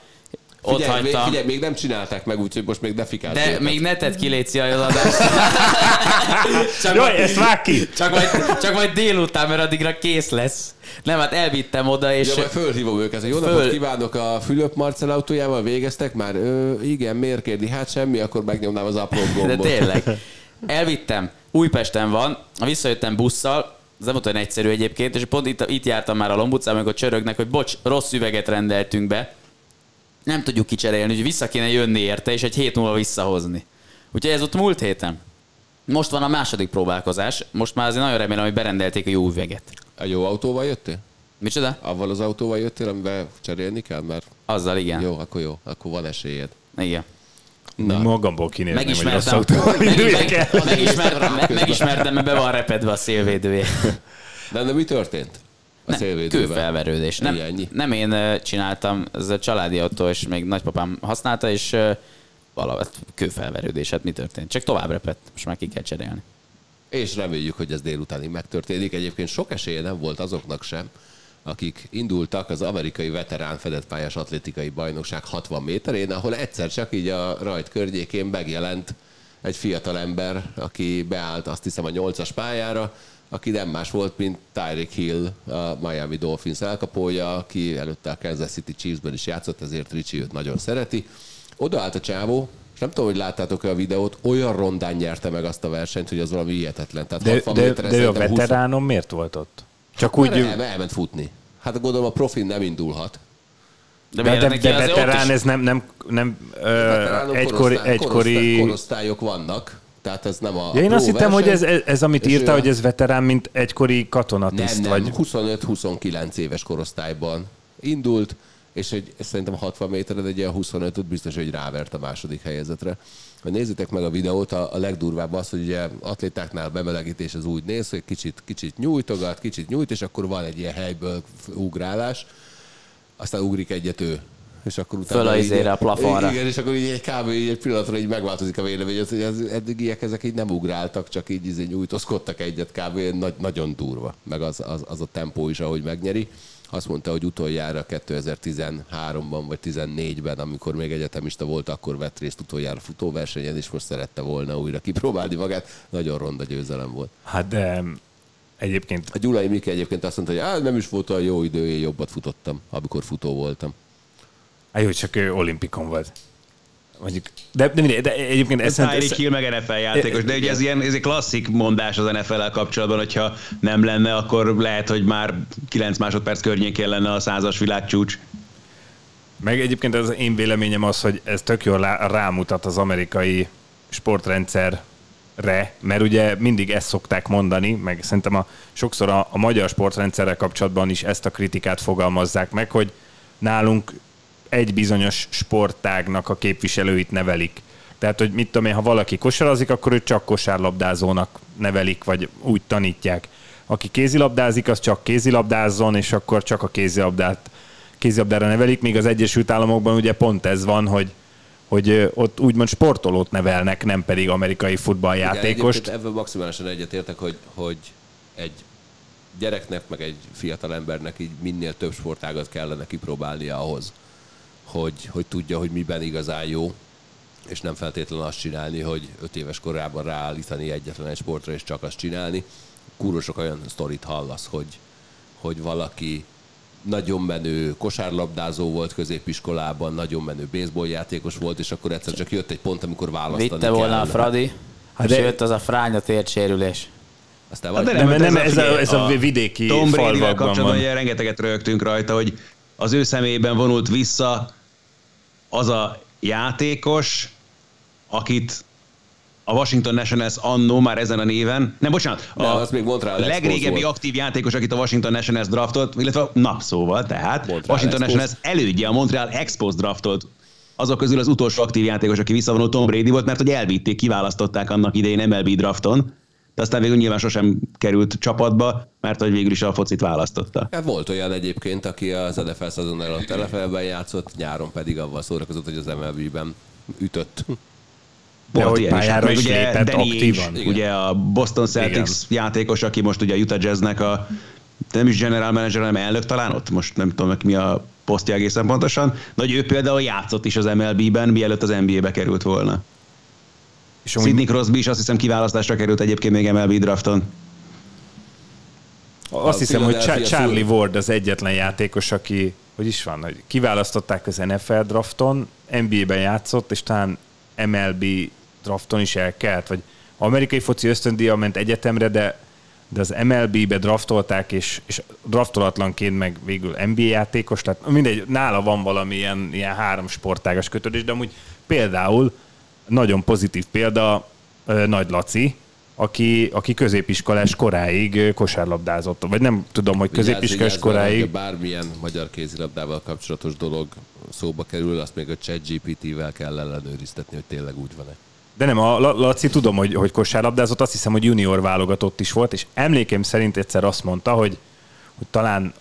Ott Figyelj, még, hagytam. figyelj, még nem csinálták meg, úgyhogy most még ne fikálsz. De őket. még ne tedd ki, Léci, az adást. csak, Jó, majd, ezt vág ki! csak, majd, csak majd délután, mert addigra kész lesz. Nem, hát elvittem oda, és... Ja, majd fölhívom őket, hogy jó Föl- napot kívánok a Fülöp Marcel autójával, végeztek már? Ö, igen, miért kérdi? Hát semmi, akkor megnyomnám az De gombot. tényleg. Elvittem. Újpesten van, visszajöttem busszal, ez nem volt olyan egyszerű egyébként, és pont itt, itt jártam már a Lombutcán, amikor csörögnek, hogy bocs, rossz üveget rendeltünk be. Nem tudjuk kicserélni, úgyhogy vissza kéne jönni érte, és egy hét múlva visszahozni. Úgyhogy ez ott múlt héten. Most van a második próbálkozás, most már azért nagyon remélem, hogy berendelték a jó üveget. A jó autóval jöttél? Micsoda? Avval az autóval jöttél, amivel cserélni kell? Mert Azzal igen. jó, akkor jó, akkor van esélyed. Igen. Na. Magamból hogy rossz Megismertem, autó. meg, meg, megismertem, meg, megismertem, mert be van repedve a szélvédője. De, de mi történt? A Nem, szélvédővel? kőfelverődés. Nem, Ennyi. nem én csináltam, ez a családi autó, és még nagypapám használta, és valahogy kőfelverődés, hát mi történt? Csak tovább repett, most már ki kell cserélni. És reméljük, hogy ez délutánig megtörténik. Egyébként sok esélye nem volt azoknak sem, akik indultak az amerikai veterán fedett pályás atlétikai bajnokság 60 méterén, ahol egyszer csak így a rajt környékén megjelent egy fiatal ember, aki beállt azt hiszem a 8-as pályára, aki nem más volt, mint Tyreek Hill, a Miami Dolphins elkapója, aki előtte a Kansas City Chiefsben is játszott, ezért Ricsi őt nagyon szereti. Odaállt a csávó, és nem tudom, hogy láttátok-e a videót, olyan rondán nyerte meg azt a versenyt, hogy az valami hihetetlen. Tehát De, 60 de, méterre de ő a szerintem 20 veteránom miért volt ott? Csak úgy... úgy, el, elment futni. Hát gondolom a profin nem indulhat. de, de, de azért ott veterán ez nem, nem, nem ö, egykori, korosztály- egykori... korosztály- korosztályok vannak, tehát ez nem a Ja, én azt hittem, hogy ez, verseny. ez, ez amit És írta, a- hogy ez veterán, mint egykori nem, katonatiszt, nem, vagy... 25-29 éves korosztályban indult, és egy, szerintem 60 métered egy ilyen 25 biztos, hogy rávert a második helyezetre. Ha nézzétek meg a videót, a, a legdurvább az, hogy ugye atlétáknál bemelegítés az úgy néz, hogy kicsit, kicsit nyújtogat, kicsit nyújt, és akkor van egy ilyen helyből ugrálás, aztán ugrik egyet ő. És akkor utána Föl a így- izére, a plafonra. Igen, és akkor így egy kb. Így egy pillanatra így megváltozik a vélemény, hogy az eddigiek ezek így nem ugráltak, csak így izé nyújtózkodtak egyet kb. Nagy, nagyon durva. Meg az, az, az, a tempó is, ahogy megnyeri. Azt mondta, hogy utoljára 2013-ban vagy 14-ben, amikor még egyetemista volt, akkor vett részt utoljára futóversenyen, és most szerette volna újra kipróbálni magát. Nagyon ronda győzelem volt. Hát de egyébként A Gyulai Miki egyébként azt mondta, hogy Á, nem is volt olyan jó idő, én jobbat futottam, amikor futó voltam. Hát jó, csak ő olimpikon volt. Mondjuk, de, de, mindegy, de egyébként ez, Tyreek ez, Hill meg NFL játékos, de ugye ez ilyen ez egy klasszik mondás az NFL-el kapcsolatban, hogyha nem lenne, akkor lehet, hogy már 9 másodperc környékén lenne a százas világcsúcs. meg egyébként az én véleményem az, hogy ez tök jól rámutat az amerikai sportrendszer re, mert ugye mindig ezt szokták mondani, meg szerintem a, sokszor a, a magyar sportrendszerrel kapcsolatban is ezt a kritikát fogalmazzák meg, hogy nálunk egy bizonyos sportágnak a képviselőit nevelik. Tehát, hogy mit tudom én, ha valaki kosarazik, akkor őt csak kosárlabdázónak nevelik, vagy úgy tanítják. Aki kézilabdázik, az csak kézilabdázzon, és akkor csak a kézilabdát, kézilabdára nevelik, míg az Egyesült Államokban ugye pont ez van, hogy hogy ott úgymond sportolót nevelnek, nem pedig amerikai futballjátékost. Igen, ebből maximálisan egyetértek, hogy, hogy egy gyereknek, meg egy fiatal embernek így minél több sportágat kellene kipróbálnia ahhoz, hogy, hogy tudja, hogy miben igazán jó, és nem feltétlenül azt csinálni, hogy öt éves korában ráállítani egyetlen egy sportra, és csak azt csinálni. Kúró sok olyan sztorit hallasz, hogy, hogy valaki nagyon menő kosárlabdázó volt középiskolában, nagyon menő baseballjátékos volt, és akkor egyszer csak jött egy pont, amikor választani Vitte volna kell. a Fradi, Hát és de- jött az a fránya térsérülés. Aztán vagy, de Nem, nem, hát ez a- ez a vidéki Tom Brady-vel kapcsolatban van. rengeteget rögtünk rajta, hogy az ő személyében vonult vissza az a játékos, akit a Washington Nationals annó már ezen a néven, nem, bocsánat, De az még Montreal a legrégebbi aktív játékos, akit a Washington Nationals draftolt, illetve na, szóval, tehát Montreal Washington Expos. Nationals elődje a Montreal Expos draftolt azok közül az utolsó aktív játékos, aki visszavonult Tom Brady volt, mert hogy elvitték, kiválasztották annak idején MLB drafton, de aztán végül nyilván sosem került csapatba, mert hogy végül is a focit választotta. Hát volt olyan egyébként, aki az NFL szezon előtt NFL-ben játszott, nyáron pedig avval szórakozott, hogy az MLB-ben ütött. De Volt hogy ilyen is. pályára is ugye lépett Danny aktívan. Ainge, ugye a Boston Celtics játékos, aki most ugye a Utah Jazznek a nem is general manager, hanem elnök talán ott, most nem tudom meg mi a posztja egészen pontosan, de hogy ő például játszott is az MLB-ben, mielőtt az NBA-be került volna. És amúgy Sidney Crosby is azt hiszem kiválasztásra került egyébként még MLB drafton. Azt hiszem, hogy Philadelphia Cha- Charlie Ward az egyetlen játékos, aki, hogy is van, hogy kiválasztották az NFL drafton, NBA-ben játszott, és talán MLB drafton is elkelt, vagy amerikai foci ösztöndíja ment egyetemre, de, de az MLB-be draftolták, és, és draftolatlanként meg végül NBA játékos, tehát mindegy, nála van valami ilyen, ilyen három sportágas kötődés, de amúgy például nagyon pozitív példa Nagy Laci, aki, aki középiskolás koráig kosárlabdázott. Vagy nem tudom, hogy középiskolás Vigyázz, vigyázz, koráig. hogyha bármilyen magyar kézilabdával kapcsolatos dolog szóba kerül, azt még a ChatGPT-vel kell ellenőriztetni, hogy tényleg úgy van-e. De nem, a La- Laci tudom, hogy, hogy kosárlabdázott, azt hiszem, hogy junior válogatott is volt, és emlékeim szerint egyszer azt mondta, hogy, hogy talán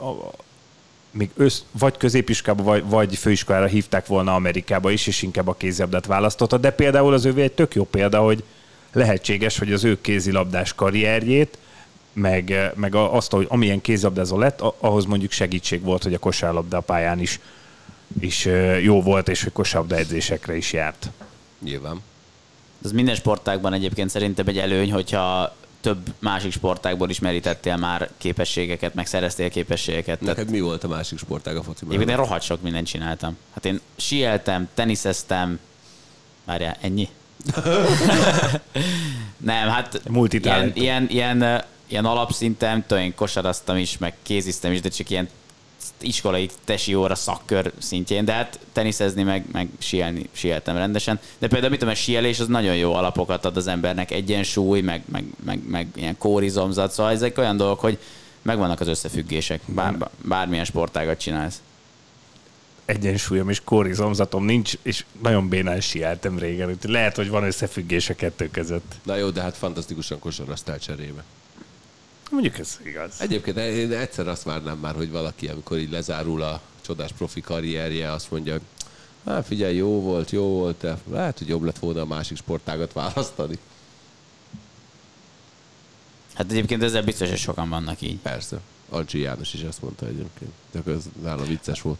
még össz, vagy középiskolába, vagy, vagy főiskolára hívták volna Amerikába is, és inkább a kézilabdát választotta, de például az ővé egy tök jó példa, hogy lehetséges, hogy az ő kézilabdás karrierjét, meg, meg a- azt, hogy amilyen kézilabdázó lett, ahhoz mondjuk segítség volt, hogy a kosárlabda pályán is, is jó volt, és hogy kosárlabda edzésekre is járt. Nyilván. Ez minden sportágban egyébként szerintem egy előny, hogyha több másik sportágból is merítettél már képességeket, meg szereztél képességeket. Tehát Neked mi volt a másik sportág a foci Egyébként én mellett? rohadt sok mindent csináltam. Hát én sieltem, teniszeztem, várjál, ennyi? Nem, hát ilyen, ilyen, ilyen, ilyen alapszinten, tudom, én kosaraztam is, meg kéziztem is, de csak ilyen iskolai tesi óra szakkör szintjén, de hát teniszezni, meg, meg sielni, sieltem rendesen. De például mit tudom, a sielés az nagyon jó alapokat ad az embernek, egyensúly, meg, meg, meg, meg ilyen kórizomzat, szóval ezek olyan dolgok, hogy megvannak az összefüggések, bár, bármilyen sportágat csinálsz. egyensúlyom és kórizomzatom nincs, és nagyon bénán sieltem régen, úgyhogy lehet, hogy van összefüggés a kettő között. Na jó, de hát fantasztikusan kosaraztál cserébe. Mondjuk ez igaz. Egyébként én egyszer azt várnám már, hogy valaki, amikor így lezárul a csodás profi karrierje, azt mondja, hát figyelj, jó volt, jó volt, de lehet, hogy jobb lett volna a másik sportágat választani. Hát egyébként ezzel biztos, hogy sokan vannak így. Persze. Alcsi János is ezt mondta egyébként. Csak ez nála vicces volt.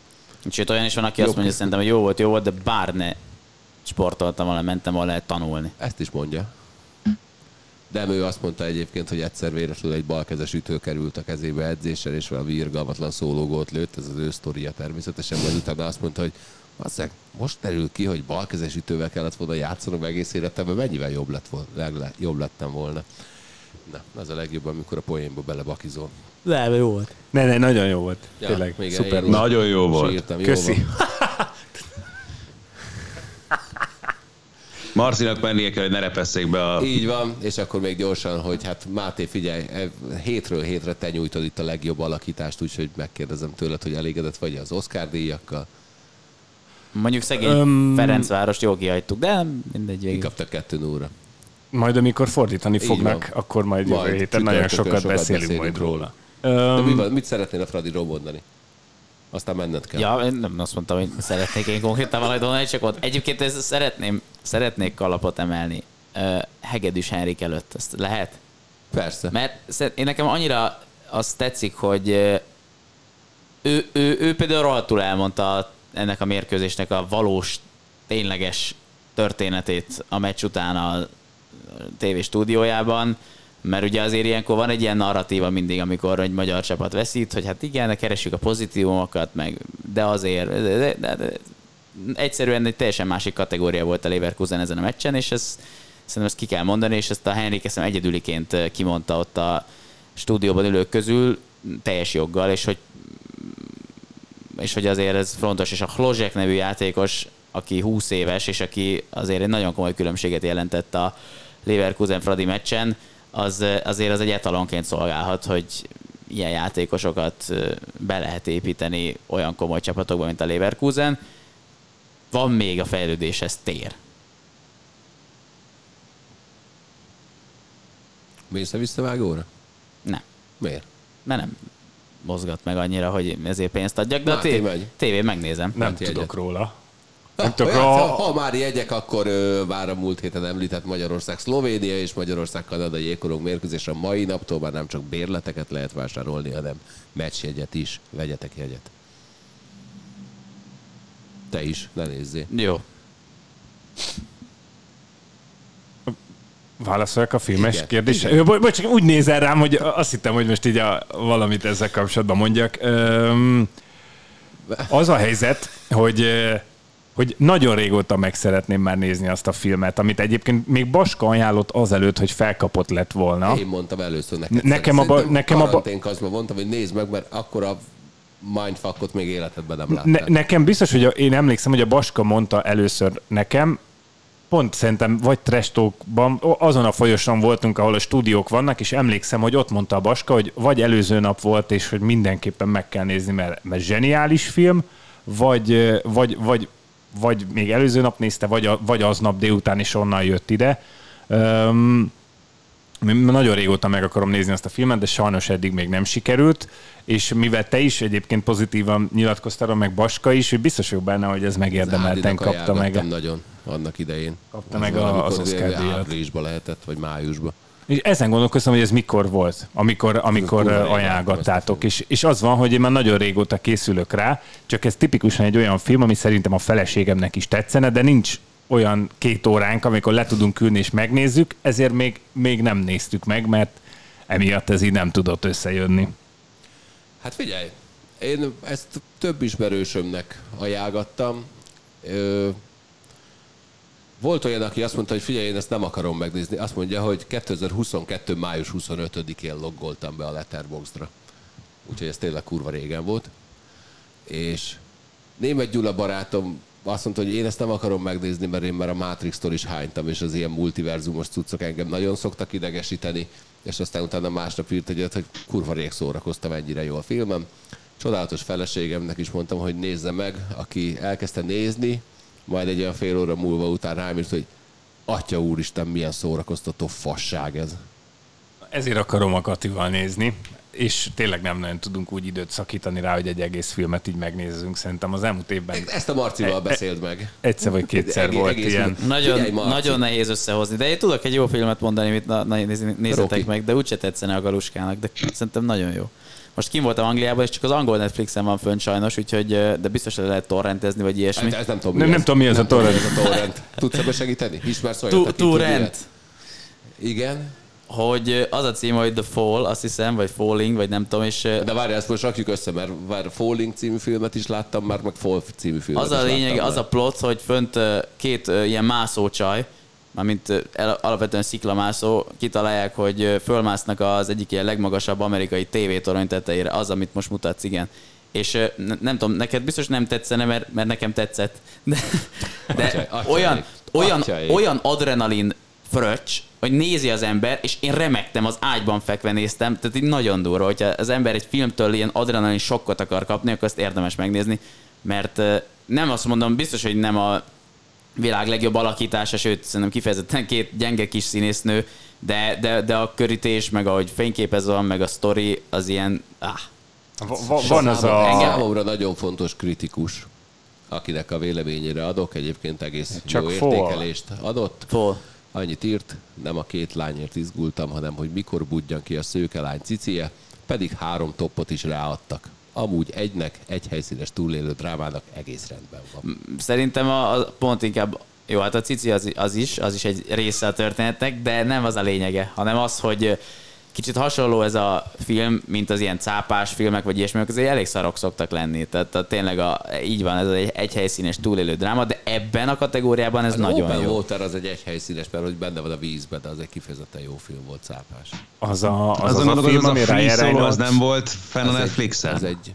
Sőt, olyan is van, aki azt mondja, szerintem, hogy jó volt, jó volt, de bár ne sportoltam volna, mentem volna lehet tanulni. Ezt is mondja. De ő azt mondta egyébként, hogy egyszer véletlenül egy balkezes ütő került a kezébe edzéssel, és valami irgalmatlan szólógót lőtt, ez az ő sztoria természetesen, majd utána azt mondta, hogy Basszeg, most derül ki, hogy balkezes ütővel kellett volna játszanom egész életemben, mennyivel jobb, lett volna, legle, jobb lettem volna. Na, az a legjobb, amikor a poénba belebakizol. Nem, jó volt. Ne, ne, nagyon jó volt. Ja, Tényleg, még szuper volt. Nagyon jó volt. Sírtam, jó Köszi. van. Marcinak mennie kell, hogy ne repesszék be a... Így van, és akkor még gyorsan, hogy hát Máté, figyelj, e, hétről hétre te nyújtod itt a legjobb alakítást, úgyhogy megkérdezem tőled, hogy elégedett vagy az Oscar díjakkal. Mondjuk szegény um, Ferencvárost jól kihagytuk, de mindegy végig. kaptak kettő óra. Majd amikor fordítani fognak, akkor majd jövő héten nagyon sokat, sokat beszélünk, beszélünk majd róla. De mi van, mit szeretnél a Fradiról mondani? Aztán menned kell. Ja, én nem azt mondtam, hogy szeretnék én konkrétan valamit mondani, csak ott egyébként ez szeretném, szeretnék kalapot emelni uh, Hegedűs Henrik előtt. Ezt lehet? Persze. Mert én nekem annyira azt tetszik, hogy ö, ő, ő, ő például rohadtul elmondta ennek a mérkőzésnek a valós, tényleges történetét a meccs után a TV stúdiójában, mert ugye azért ilyenkor van egy ilyen narratíva mindig, amikor egy magyar csapat veszít, hogy hát igen, keressük a pozitívumokat, meg, de azért, de, de, de, de, egyszerűen egy teljesen másik kategória volt a Leverkusen ezen a meccsen, és ez, szerintem ezt ki kell mondani, és ezt a Henrik eszem egyedüliként eh, kimondta ott a stúdióban ülők közül, teljes joggal, és hogy és hogy azért ez fontos, és a Hlozsek nevű játékos, aki 20 éves, és aki azért egy nagyon komoly különbséget jelentett a Leverkusen-Fradi meccsen, az azért az egy etalonként szolgálhat, hogy ilyen játékosokat be lehet építeni olyan komoly csapatokba, mint a Leverkusen. Van még a fejlődéshez tér. Mész a visszavágóra? Nem. Miért? Mert nem mozgat meg annyira, hogy ezért pénzt adjak, de a Máté té- megy. tévén megnézem. nem Hát jegyet. tudok róla. Nem tudok ha, már jegyek, akkor ö, vár a múlt héten említett Magyarország, Szlovénia és Magyarország Kanada jégkorong mérkőzés a mai naptól már nem csak bérleteket lehet vásárolni, hanem meccsjegyet is. Vegyetek jegyet. Te is, ne nézzél. Jó. Válaszoljak a filmes Igen. kérdésre? Jó, Bocs, csak úgy nézel rám, hogy azt hittem, hogy most így a, valamit ezzel kapcsolatban mondjak. Öm, az a helyzet, hogy ö, hogy nagyon régóta meg szeretném már nézni azt a filmet, amit egyébként még Baska ajánlott azelőtt, hogy felkapott lett volna. Én mondtam először neked. Nekem a ba- nekem a ba- mondtam, hogy nézd meg, mert akkor a mindfuckot még életedben nem láttál. Ne, nekem biztos, hogy a, én emlékszem, hogy a Baska mondta először nekem, pont szerintem vagy Trestókban, azon a folyosón voltunk, ahol a stúdiók vannak, és emlékszem, hogy ott mondta a Baska, hogy vagy előző nap volt, és hogy mindenképpen meg kell nézni, mert, mert zseniális film, vagy, vagy, vagy, vagy még előző nap nézte, vagy, a, vagy aznap délután is onnan jött ide. Um, nagyon régóta meg akarom nézni azt a filmet, de sajnos eddig még nem sikerült, és mivel te is egyébként pozitívan nyilatkoztál, meg Baska is, hogy biztos vagyok benne, hogy ez megérdemelten Ádinak kapta meg. nagyon annak idején. Kapta Az meg a- az Oscar díjat. Áprilisban lehetett, vagy májusban. És ezen gondolkoztam, hogy ez mikor volt, amikor, amikor kurva ajánlgattátok. És, és az van, hogy én már nagyon régóta készülök rá, csak ez tipikusan egy olyan film, ami szerintem a feleségemnek is tetszene, de nincs olyan két óránk, amikor le tudunk ülni és megnézzük, ezért még, még nem néztük meg, mert emiatt ez így nem tudott összejönni. Hát figyelj, én ezt több ismerősömnek ajánlottam. Ö, volt olyan, aki azt mondta, hogy figyelj, én ezt nem akarom megnézni. Azt mondja, hogy 2022. május 25-én loggoltam be a Letterboxdra. Úgyhogy ez tényleg kurva régen volt. És német Gyula barátom azt mondta, hogy én ezt nem akarom megnézni, mert én már a Matrix-tól is hánytam, és az ilyen multiverzumos cuccok engem nagyon szoktak idegesíteni, és aztán utána másnap írt egyet, hogy kurva rég szórakoztam ennyire jó a filmem. Csodálatos feleségemnek is mondtam, hogy nézze meg, aki elkezdte nézni, majd egy olyan fél óra múlva után rám írt, hogy Atya úristen, milyen szórakoztató fasság ez. Ezért akarom a Katival nézni, és tényleg nem nagyon tudunk úgy időt szakítani rá, hogy egy egész filmet így megnézzünk. Szerintem az elmúlt évben Ezt a Marcival beszéld meg. egyszer vagy kétszer Egész- volt egész- ilyen. Nagyon, Figyelj, Marci. nagyon nehéz összehozni, de én tudok egy jó filmet mondani, amit na, na, néz- nézzetek Rocky. meg, de úgyse tetszene a galuskának, de szerintem nagyon jó. Most kim voltam Angliában, és csak az angol Netflixen van fönn sajnos, úgyhogy, de biztos le lehet torrentezni, vagy ilyesmi. Hát, ez nem tudom, Nem- mi nem ez. tudom, mi az a torrent. tudom, mi Ez a torrent. Tudsz ebbe segíteni? Ismersz olyat, Torrent. Igen. Hogy az a cím, hogy The Fall, azt hiszem, vagy Falling, vagy nem tudom, és De várj, ezt most rakjuk össze, mert vár, Falling című filmet is láttam már, meg Fall című filmet az a lényeg, az már. a plot, hogy fönt két ilyen mászócsaj, mármint alapvetően sziklamászó, kitalálják, hogy fölmásznak az egyik ilyen legmagasabb amerikai tévétorony tetejére, az, amit most mutatsz, igen. És nem tudom, neked biztos nem tetszene, mert, mert nekem tetszett. De, de Atya- olyan, olyan, Atyaik. olyan adrenalin fröccs, hogy nézi az ember, és én remektem, az ágyban fekve néztem, tehát így nagyon durva, hogyha az ember egy filmtől ilyen adrenalin sokkot akar kapni, akkor azt érdemes megnézni, mert nem azt mondom, biztos, hogy nem a világ legjobb alakítása, sőt, szerintem kifejezetten két gyenge kis színésznő, de, de, de a körítés, meg ahogy fényképez van, meg a sztori, az ilyen, ah, Va- va- van az a... Számomra nagyon fontos kritikus, akinek a véleményére adok, egyébként egész Csak jó fol. értékelést adott. Fol. Annyit írt, nem a két lányért izgultam, hanem hogy mikor budjan ki a szőke lány cicie, pedig három toppot is ráadtak. Amúgy egynek, egy helyszínes túlélő drámának egész rendben van. Szerintem a, a pont inkább, jó, hát a cici az, az is, az is egy része a történetnek, de nem az a lényege, hanem az, hogy kicsit hasonló ez a film, mint az ilyen cápás filmek, vagy ilyesmi, azért elég szarok szoktak lenni. Tehát a, tényleg a, így van, ez egy, egy helyszínes túlélő dráma, de ebben a kategóriában ez Az nagyon Open jó. Water az egy helyszínes, mert hogy benne van a vízben, de az egy kifejezetten jó film volt, cápás. Az a, az, az, Azon az a film, az a ami Ryan Solo, az Reynolds. nem volt fenn a Netflixen? Ez egy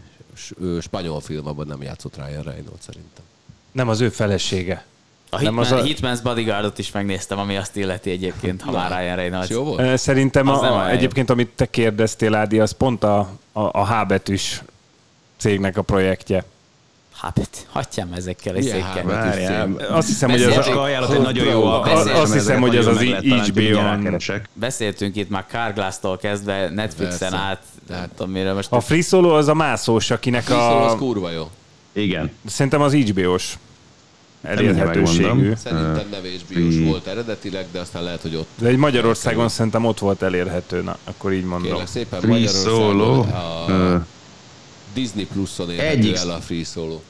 spanyol film, abban nem játszott Ryan Reynolds szerintem. Nem az ő felesége. A Hitman, az a- Hitman's Bodyguardot is megnéztem, ami azt illeti egyébként, ha már Ryan Reynolds. Jó volt? Szerintem Az a, a, egyébként, amit te kérdeztél, Ádi, az pont a, a, a H betűs cégnek a projektje. Hát, hagyjam ezekkel a Milyen székkel. Azt hiszem, hogy ez Ez Beszéltünk- a, a ajánlott egy nagyon jó alkalmazás, azt hiszem, hogy ez az mindjárt rákeresek. Beszéltünk itt már Carglass-tól kezdve, Netflixen át, nem tudom mire most. a Free Solo az a mászós, akinek Viszont az a... kurva jó. Igen. Szerintem az HBO-s elérhetőségű. Szerintem nem HBO-s volt eredetileg, de aztán lehet, hogy ott De egy Magyarországon szerintem ott volt elérhető, na, akkor így mondom. Kérlek szépen Free Magyarországon Solo. a Ö, Disney Plus-on érhető Egyik- el a Free Solo.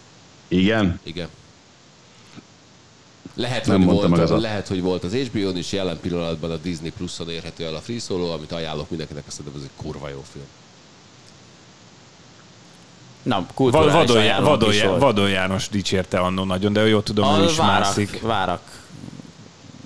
Igen. Igen. Lehet, Nem hogy volt, meg a- lehet, hogy volt az HBO-n is, jelen pillanatban a Disney Plus-on érhető el a Free Solo, amit ajánlok mindenkinek, azt mondom, ez egy kurva jó film. Na, kulturális is volt. Vadon János dicsérte annó nagyon, de jól tudom, A is várak, mászik. várak,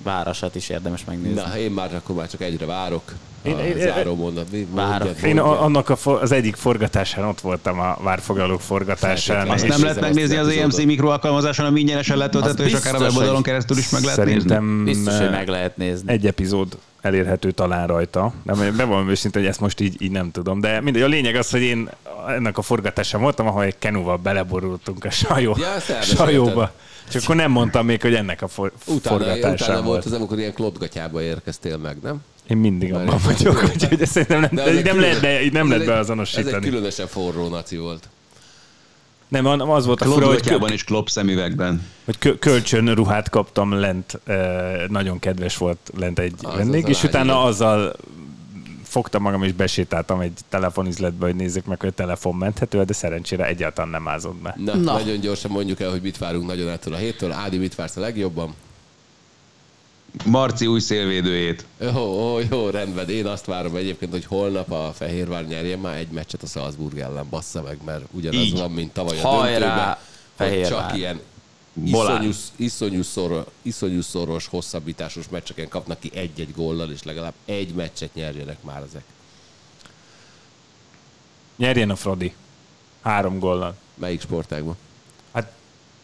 várasat is érdemes megnézni. Na, én már akkor már csak egyre várok. Én- én- záró mondat. Mi- mondjad, Én mondjad. annak a, for- az egyik forgatásán ott voltam a várfogalók forgatásán. Azt nem lehet megnézni az EMC epizódot. mikro alkalmazáson, ami ingyenesen letölthető, Az és akár a weboldalon keresztül is meg lehet nézni. Szerintem Biztos, hogy eh, meg lehet nézni. egy epizód elérhető talán rajta. De bevallom őszintén, hogy ezt most így, így nem tudom. De mindegy, a lényeg az, hogy én ennek a forgatásán voltam, ahol egy kenúval beleborultunk a sajó, Ja, sajóba. Csak akkor nem mondtam még, hogy ennek a for, Utána, forgatásán utána volt volt. az, amikor ilyen klotgatyába érkeztél meg, nem? Én mindig Már abban vagyok, úgyhogy ezt szerintem nem, De egy nem, lehet, be, így nem ez lehet egy- Ez egy beazonosítani. különösen forró naci volt. Nem, az volt a fura, hogy, kö- és klop szemüvegben. hogy kö- kölcsön ruhát kaptam lent, nagyon kedves volt lent egy Az vendég, az és utána igen. azzal fogtam magam és besétáltam egy telefonizletbe, hogy nézzük meg, hogy a telefon menthető, de szerencsére egyáltalán nem ázott be. Na, Na. nagyon gyorsan mondjuk el, hogy mit várunk nagyon ettől a héttől. Ádi, mit vársz a legjobban? Marci új szélvédőjét. Jó, ó, jó, rendben. Én azt várom egyébként, hogy holnap a Fehérvár nyerjen már egy meccset a Salzburg ellen, bassza meg, mert ugyanaz Így. van, mint tavaly a Hajrá, döntőben. hogy Fehérvár. Csak ilyen iszonyú, iszonyú, szor, iszonyú szoros, hosszabbításos meccseken kapnak ki egy-egy góllal, és legalább egy meccset nyerjenek már ezek. Nyerjen a Fradi. Három góllal. Melyik sportágban? Hát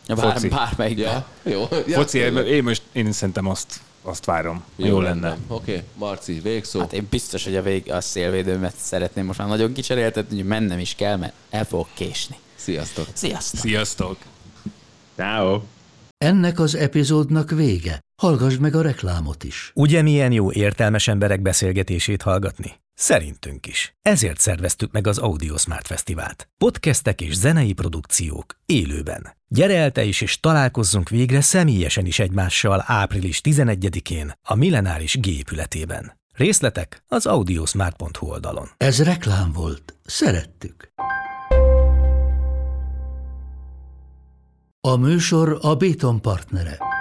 Bár, foci. bármelyikben. Ja, jó. Ja, foci, tényleg. én most én szerintem azt, azt várom. Jó, jó lenne. rendben. Oké, okay. Marci, végszó. Hát én biztos, hogy a, vég, a szélvédőmet szeretném most már nagyon kicseréltetni, hogy mennem is kell, mert el fogok késni. Sziasztok! Sziasztok! Sziasztok! Ciao. Ennek az epizódnak vége. Hallgassd meg a reklámot is. Ugye milyen jó értelmes emberek beszélgetését hallgatni? Szerintünk is. Ezért szerveztük meg az Audio Smart Fesztivált. Podcastek és zenei produkciók élőben. Gyere el te is, és találkozzunk végre személyesen is egymással április 11-én a Millenáris épületében. Részletek az audiosmart.hu oldalon. Ez reklám volt. Szerettük. A műsor a Béton partnere.